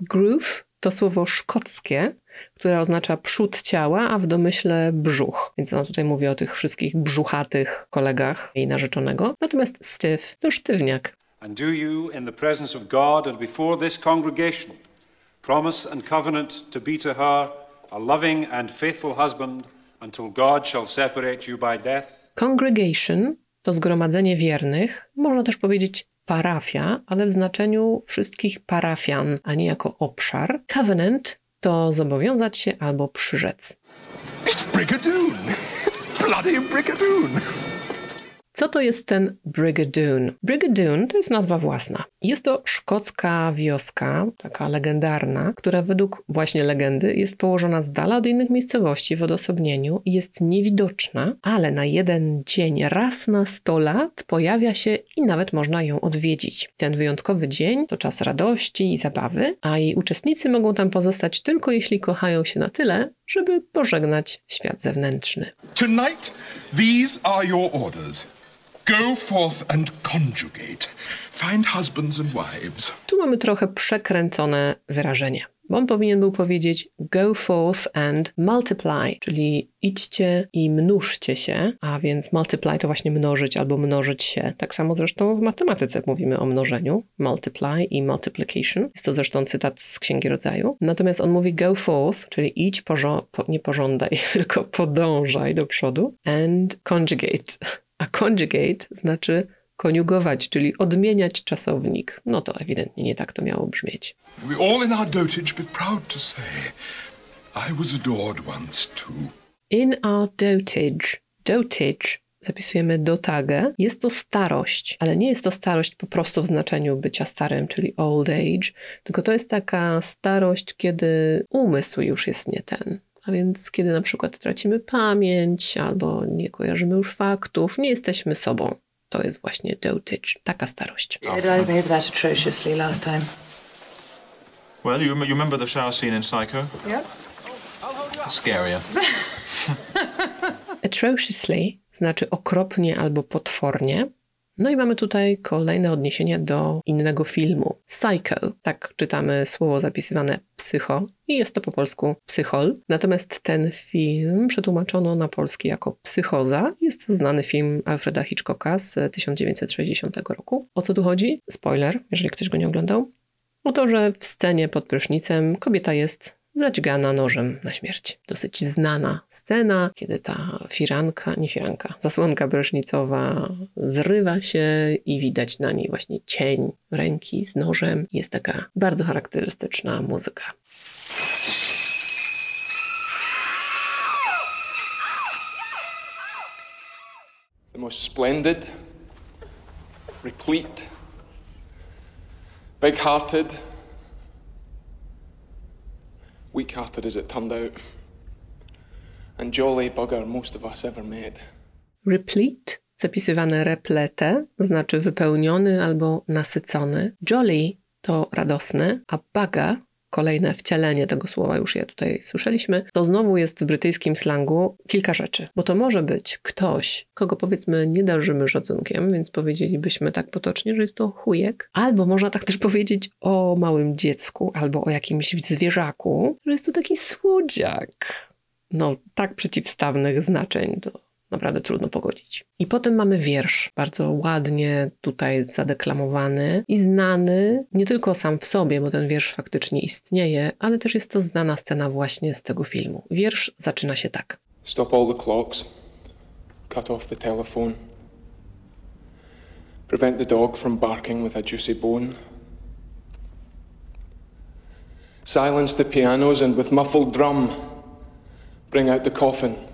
Groove to słowo szkockie, które oznacza przód ciała, a w domyśle brzuch. Więc ona tutaj mówi o tych wszystkich brzuchatych kolegach jej narzeczonego. Natomiast stiff to sztywniak. And do you, in the presence of God and before this congregation, promise and covenant to be to her a loving and faithful husband until God shall separate you by death? Congregation to zgromadzenie wiernych, można też powiedzieć parafia, ale w znaczeniu wszystkich parafian, a nie jako obszar. Covenant to zobowiązać się albo przyrzec. It's Brigadoon! It's <laughs> bloody Brigadoon! Co to jest ten Brigadoon? Brigadoon to jest nazwa własna. Jest to szkocka wioska, taka legendarna, która według właśnie legendy jest położona z dala od innych miejscowości w odosobnieniu i jest niewidoczna, ale na jeden dzień raz na 100 lat pojawia się i nawet można ją odwiedzić. Ten wyjątkowy dzień to czas radości i zabawy, a jej uczestnicy mogą tam pozostać tylko jeśli kochają się na tyle, żeby pożegnać świat zewnętrzny. Tonight, these are your orders. Go forth and conjugate. Find husbands and wives. Tu mamy trochę przekręcone wyrażenie. Bo on powinien był powiedzieć go forth and multiply, czyli idźcie i mnóżcie się, a więc multiply to właśnie mnożyć albo mnożyć się. Tak samo zresztą w matematyce mówimy o mnożeniu, multiply i multiplication. Jest to zresztą cytat z Księgi Rodzaju. Natomiast on mówi go forth, czyli idź, po, nie pożądaj, <laughs> tylko podążaj do przodu and conjugate. A conjugate znaczy koniugować, czyli odmieniać czasownik. No to ewidentnie nie tak to miało brzmieć. We all in our dotage be proud to say, I was adored once too. In our dotage. Dotage zapisujemy dotagę. Jest to starość, ale nie jest to starość po prostu w znaczeniu bycia starym, czyli old age, tylko to jest taka starość, kiedy umysł już jest nie ten. A więc kiedy na przykład tracimy pamięć albo nie kojarzymy już faktów, nie jesteśmy sobą. To jest właśnie dotage, taka starość. I behave that atrociously last time? Well, you, you remember the shower scene in Psycho? Yep. Scarier. <laughs> Atrociously znaczy okropnie albo potwornie. No i mamy tutaj kolejne odniesienie do innego filmu. Psycho, tak czytamy słowo zapisywane psycho i jest to po polsku psychol. Natomiast ten film przetłumaczono na polski jako psychoza. Jest to znany film Alfreda Hitchcocka z 1960 roku. O co tu chodzi? Spoiler, jeżeli ktoś go nie oglądał. O to, że w scenie pod prysznicem kobieta jest zadźgana nożem na śmierć. Dosyć znana scena, kiedy ta firanka, nie firanka, zasłonka prysznicowa zrywa się i widać na niej właśnie cień ręki z nożem. Jest taka bardzo charakterystyczna muzyka. the most splendid, replete, big hearted, weak hearted as it turned out, and jolly bugger most of us ever made. Replete, zapisywane replete, znaczy wypełniony albo nasycony. Jolly to radosny, a baga, kolejne wcielenie tego słowa, już je tutaj słyszeliśmy, to znowu jest w brytyjskim slangu kilka rzeczy. Bo to może być ktoś, kogo powiedzmy nie darzymy szacunkiem, więc powiedzielibyśmy tak potocznie, że jest to chujek. Albo można tak też powiedzieć o małym dziecku, albo o jakimś zwierzaku, że jest to taki słodziak. No, tak przeciwstawnych znaczeń to naprawdę trudno pogodzić. I potem mamy wiersz, bardzo ładnie tutaj zadeklamowany i znany nie tylko sam w sobie, bo ten wiersz faktycznie istnieje, ale też jest to znana scena właśnie z tego filmu. Wiersz zaczyna się tak. Stop all the clocks, cut off the telephone, prevent the dog from barking with a juicy bone. Silence the pianos and with muffled drum, bring out the coffin. Let the mourners come.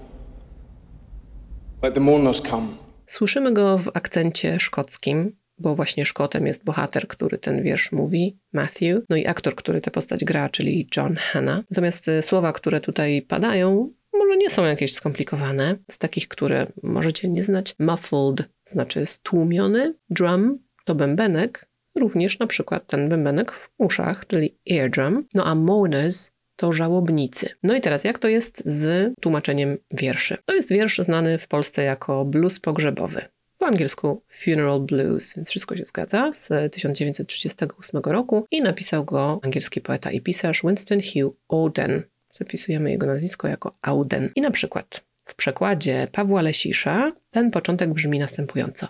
Słyszymy go w akcencie szkockim, bo właśnie Szkotem jest bohater, który ten wiersz mówi, Matthew, no i aktor, który tę postać gra, czyli John Hanna. Natomiast y, słowa, które tutaj padają, może nie są jakieś skomplikowane. Z takich, które możecie nie znać, muffled znaczy stłumiony, drum to bębenek, również na przykład ten bębenek w uszach, czyli eardrum, no a mourners to żałobnicy. No i teraz, jak to jest z tłumaczeniem wierszy? To jest wiersz znany w Polsce jako blues pogrzebowy. Po angielsku Funeral Blues, więc wszystko się zgadza, z 1938 roku i napisał go angielski poeta i pisarz Winston Hugh Auden. Zapisujemy jego nazwisko jako Auden. I na przykład w przekładzie Pawła Lesisza ten początek brzmi następująco.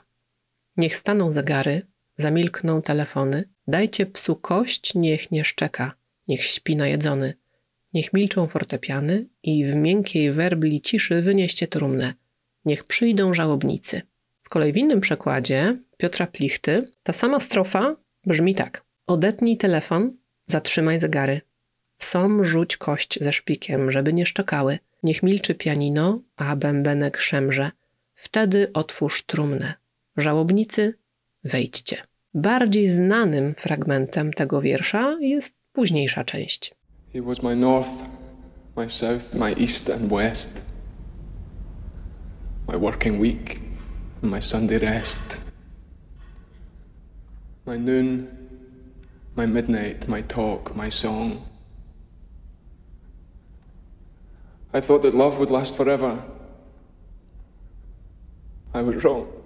Niech staną zegary, zamilkną telefony, dajcie psu kość, niech nie szczeka, niech śpi najedzony, Niech milczą fortepiany i w miękkiej werbli ciszy wynieście trumnę. Niech przyjdą żałobnicy. Z kolei w innym przekładzie Piotra Plichty ta sama strofa brzmi tak. Odetnij telefon, zatrzymaj zegary. Psom rzuć kość ze szpikiem, żeby nie szczekały. Niech milczy pianino, a bębenek szemrze. Wtedy otwórz trumnę. Żałobnicy, wejdźcie. Bardziej znanym fragmentem tego wiersza jest późniejsza część. He was my north, my south, my east and west, my working week and my Sunday rest, my noon, my midnight, my talk, my song. I thought that love would last forever. I was wrong.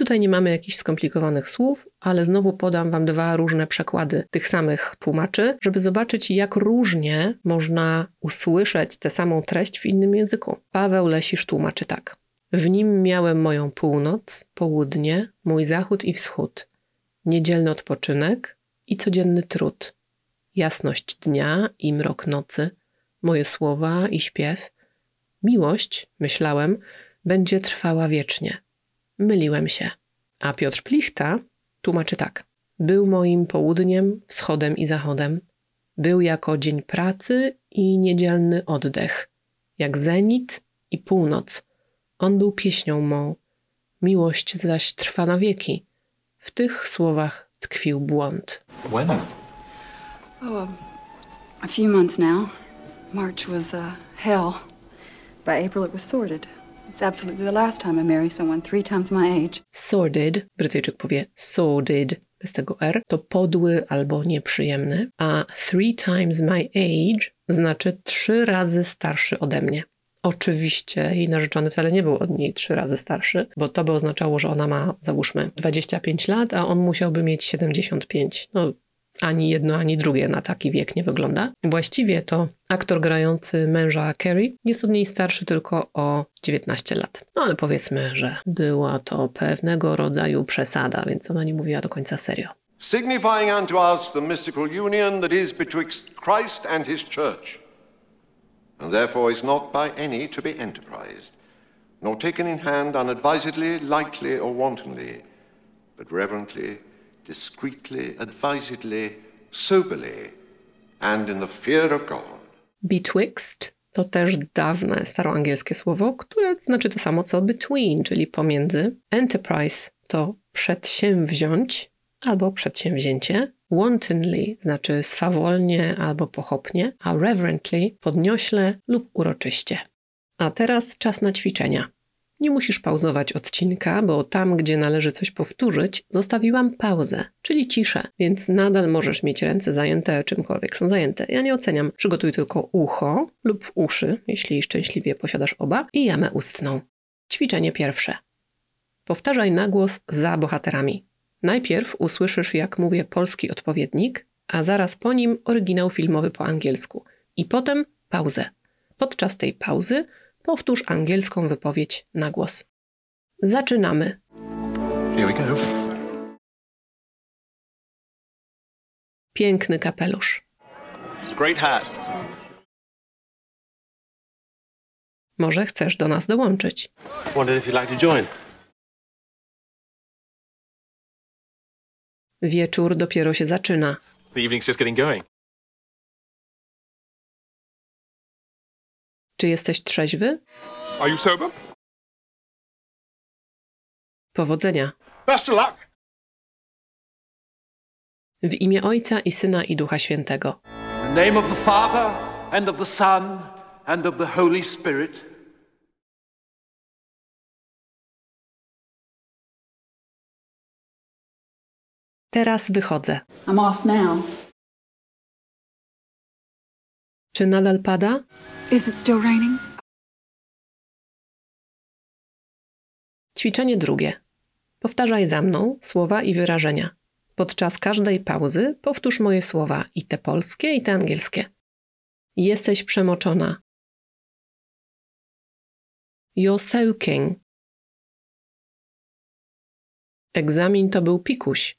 Tutaj nie mamy jakichś skomplikowanych słów, ale znowu podam Wam dwa różne przekłady tych samych tłumaczy, żeby zobaczyć, jak różnie można usłyszeć tę samą treść w innym języku. Paweł Lesisz tłumaczy tak. W nim miałem moją północ, południe, mój zachód i wschód, niedzielny odpoczynek i codzienny trud, jasność dnia i mrok nocy, moje słowa i śpiew. Miłość, myślałem, będzie trwała wiecznie. Myliłem się. A Piotr Plichta tłumaczy tak. Był moim południem, wschodem i zachodem. Był jako dzień pracy i niedzielny oddech. Jak zenit i północ. On był pieśnią mą. Miłość zaś trwa na wieki. W tych słowach tkwił błąd. When? Oh, a few months now. March was uh, hell. By April, it was sorted. It's absolutely the last time I marry someone three times my age. Sordid, Brytyjczyk powie sordid, bez tego R, to podły albo nieprzyjemny, a three times my age znaczy trzy razy starszy ode mnie. Oczywiście jej narzeczony wcale nie był od niej trzy razy starszy, bo to by oznaczało, że ona ma, załóżmy, 25 lat, a on musiałby mieć 75. No, ani jedno, ani drugie na taki wiek nie wygląda. Właściwie to aktor grający męża Carrie jest od niej starszy tylko o 19 lat. No ale powiedzmy, że była to pewnego rodzaju przesada, więc ona nie mówiła do końca serio. Signifying unto us the mystical union that is betwixt Christ and his church, and therefore is not by any to be enterprised, nor taken in hand unadvisedly, lightly, or wantonly, but reverently, discreetly, advisedly, soberly, and in the fear of God. Betwixt to też dawne staroangielskie słowo, które znaczy to samo co between, czyli pomiędzy. Enterprise to przedsięwziąć albo przedsięwzięcie. Wantonly znaczy swawolnie albo pochopnie, a reverently podniośle lub uroczyście. A teraz czas na ćwiczenia. Nie musisz pauzować odcinka, bo tam, gdzie należy coś powtórzyć, zostawiłam pauzę, czyli ciszę, więc nadal możesz mieć ręce zajęte czymkolwiek są zajęte. Ja nie oceniam. Przygotuj tylko ucho lub uszy, jeśli szczęśliwie posiadasz oba, i jamę ustną. Ćwiczenie pierwsze. Powtarzaj na głos za bohaterami. Najpierw usłyszysz, jak mówię polski odpowiednik, a zaraz po nim oryginał filmowy po angielsku. I potem pauzę. Podczas tej pauzy powtórz angielską wypowiedź na głos. Zaczynamy. Here we go. Piękny kapelusz. Great hat. Może chcesz do nas dołączyć. Wondered if you'd like to join. Wieczór dopiero się zaczyna. The evening's just getting going. Czy jesteś trzeźwy? Are you sober? Powodzenia. Best of luck. W imię Ojca i Syna i Ducha Świętego. In the name of the Father, and of the Son, and of the Holy Spirit. Teraz wychodzę. I'm off now. Czy nadal pada? Is it still raining? Ćwiczenie drugie. Powtarzaj za mną słowa i wyrażenia. Podczas każdej pauzy powtórz moje słowa i te polskie, i te angielskie. Jesteś przemoczona. You're soaking. Egzamin to był pikuś.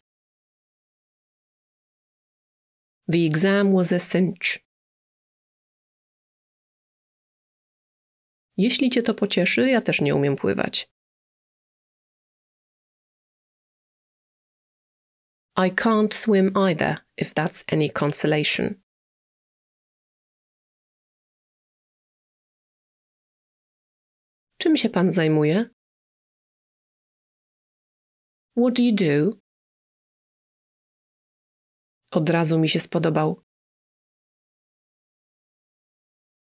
The exam was a cinch. Jeśli cię to pocieszy, ja też nie umiem pływać. I can't swim either, if that's any consolation. Czym się pan zajmuje? What do you do? Od razu mi się spodobał.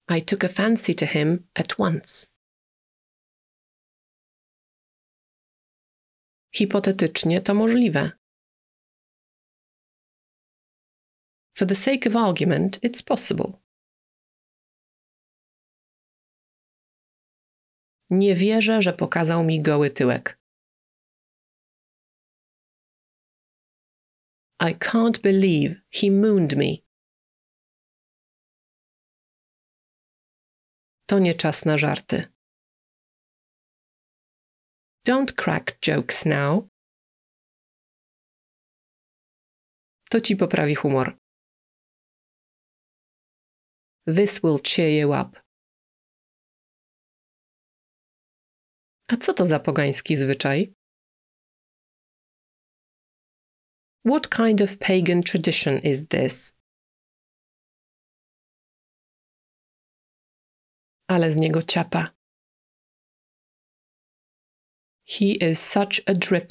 I took a fancy to him at once. Hipotetycznie to możliwe. For the sake of argument, it's possible. Nie wierzę, że pokazał mi goły tyłek. I can't believe he mooned me. To nie czas na żarty. Don't crack jokes now. To ci poprawi humor. This will cheer you up. A co to za pogański zwyczaj? What kind of pagan tradition is this? Ale z niego ciapa. He is such a drip.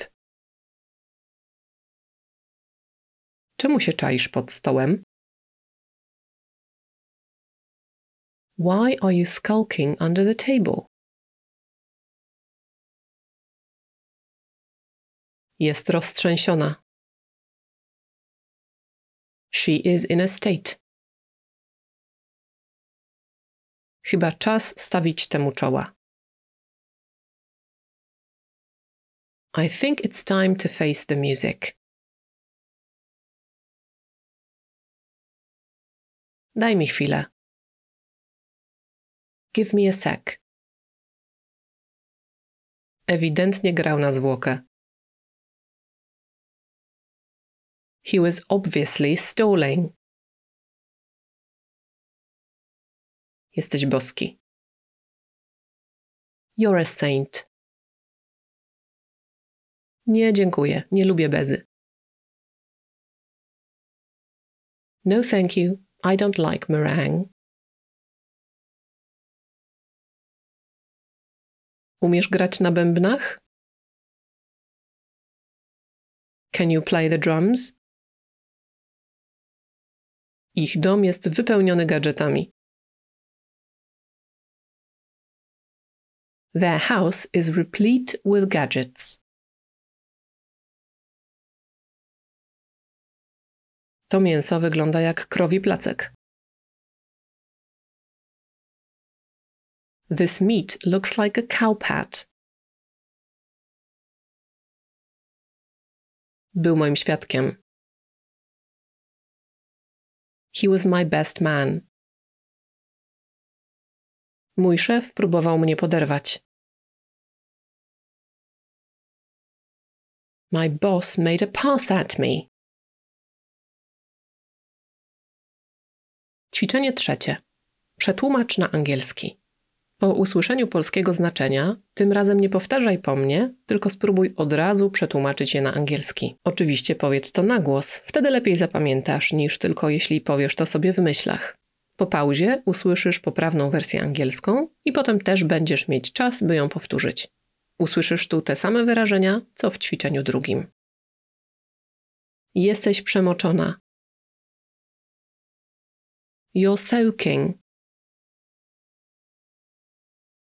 Czemu się czaisz pod stołem? Why are you skulking under the table? Jest roztrzęsiona. She is in a state. Chyba czas stawić temu czoła. I think it's time to face the music. Daj mi chwilę. Give me a sec. Ewidentnie grał na zwłokę. He was obviously stalling. Jesteś boski. You're a saint. Nie, dziękuję. Nie lubię bezy. No, thank you. I don't like meringue. Umiesz grać na bębnach? Can you play the drums? Ich dom jest wypełniony gadżetami. Their house is replete with gadgets. To mięso wygląda jak krowi placek. This meat looks like a cow pat. Był moim świadkiem. He was my best man. Mój szef próbował mnie poderwać. My boss made a pass at me. Ćwiczenie trzecie. Przetłumacz na angielski. Po usłyszeniu polskiego znaczenia, tym razem nie powtarzaj po mnie, tylko spróbuj od razu przetłumaczyć je na angielski. Oczywiście powiedz to na głos, wtedy lepiej zapamiętasz niż tylko jeśli powiesz to sobie w myślach. Po pauzie usłyszysz poprawną wersję angielską i potem też będziesz mieć czas, by ją powtórzyć. Usłyszysz tu te same wyrażenia, co w ćwiczeniu drugim. Jesteś przemoczona. You're soaking.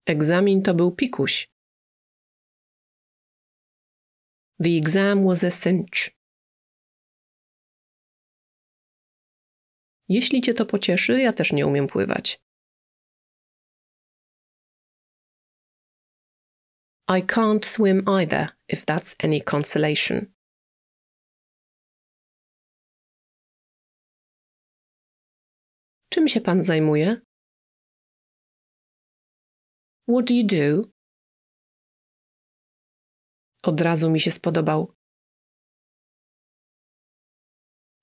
Egzamin to był pikuś. The exam was a cinch. Jeśli cię to pocieszy, ja też nie umiem pływać. I can't swim either, if that's any consolation. Czym się pan zajmuje? What do you do? Od razu mi się spodobał.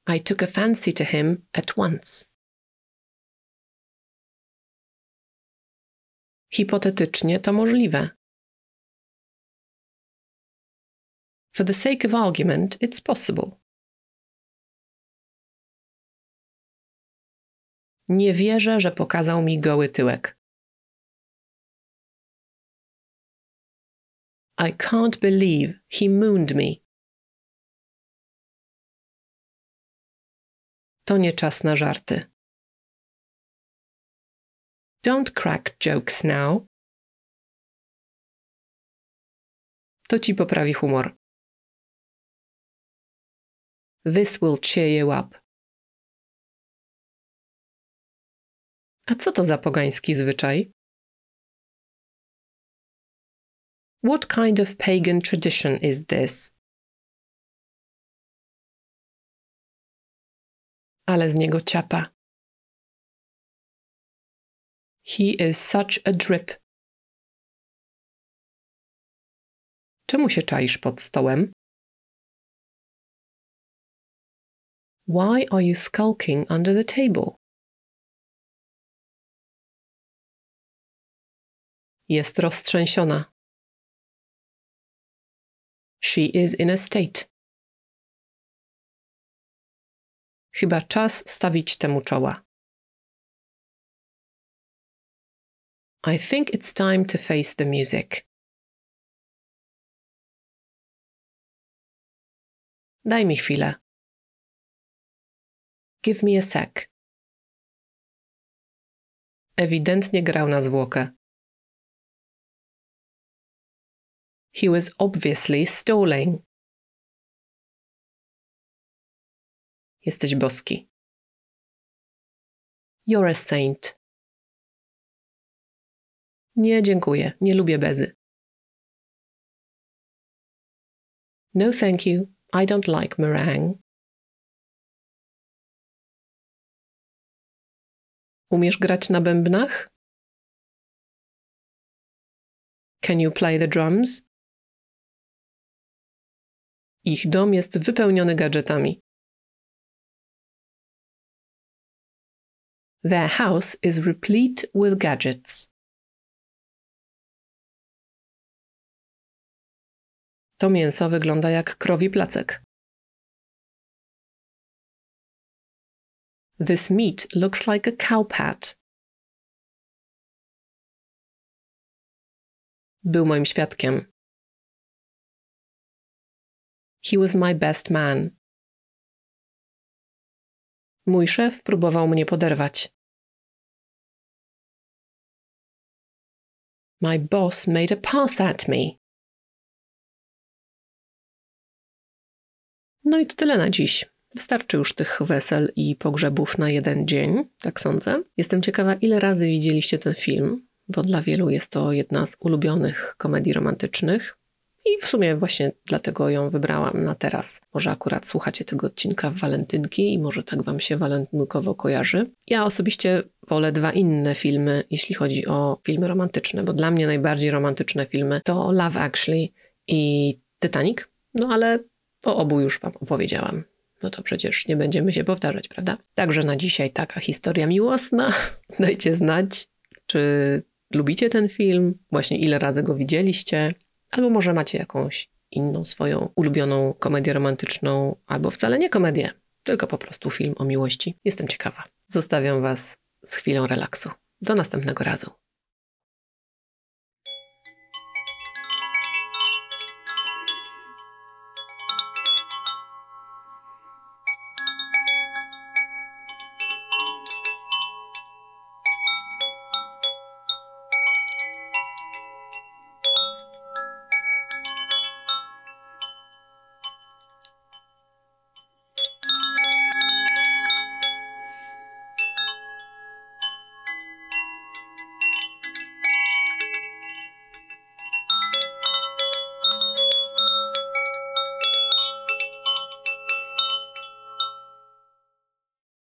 I took a fancy to him at once. Hipotetycznie to możliwe. For the sake of argument, it's possible. Nie wierzę, że pokazał mi goły tyłek. I can't believe he mooned me. To nie czas na żarty. Don't crack jokes now. To ci poprawi humor. This will cheer you up. A co to za pogański zwyczaj? What kind of pagan tradition is this? Ale z niego ciapa. He is such a drip. Czemu się czaisz pod stołem? Why are you skulking under the table? Jest roztrzęsiona. She is in a state. Chyba czas stawić temu czoła. I think it's time to face the music. Daj mi chwilę. Give me a sec. Ewidentnie grał na zwłokę. He was obviously stalling. Jesteś boski. You're a saint. Nie, dziękuję. Nie lubię bezy. No, thank you. I don't like meringue. Umiesz grać na bębnach? Can you play the drums? Ich dom jest wypełniony gadżetami. Their house is replete with gadgets. To mięso wygląda jak krowi placek. This meat looks like a cow pat. Był moim świadkiem. He was my best man. Mój szef próbował mnie poderwać. My boss made a pass at me. No i to tyle na dziś. Wystarczy już tych wesel i pogrzebów na jeden dzień, tak sądzę. Jestem ciekawa, ile razy widzieliście ten film, bo dla wielu jest to jedna z ulubionych komedii romantycznych. I w sumie właśnie dlatego ją wybrałam na teraz. Może akurat słuchacie tego odcinka w walentynki i może tak wam się walentynkowo kojarzy. Ja osobiście wolę dwa inne filmy, jeśli chodzi o filmy romantyczne, bo dla mnie najbardziej romantyczne filmy to Love Actually i Titanic. No ale o obu już wam opowiedziałam. No to przecież nie będziemy się powtarzać, prawda? Także na dzisiaj taka historia miłosna. <laughs> Dajcie znać, czy lubicie ten film, właśnie ile razy go widzieliście, albo może macie jakąś inną swoją ulubioną komedię romantyczną, albo wcale nie komedię, tylko po prostu film o miłości. Jestem ciekawa. Zostawiam Was z chwilą relaksu. Do następnego razu.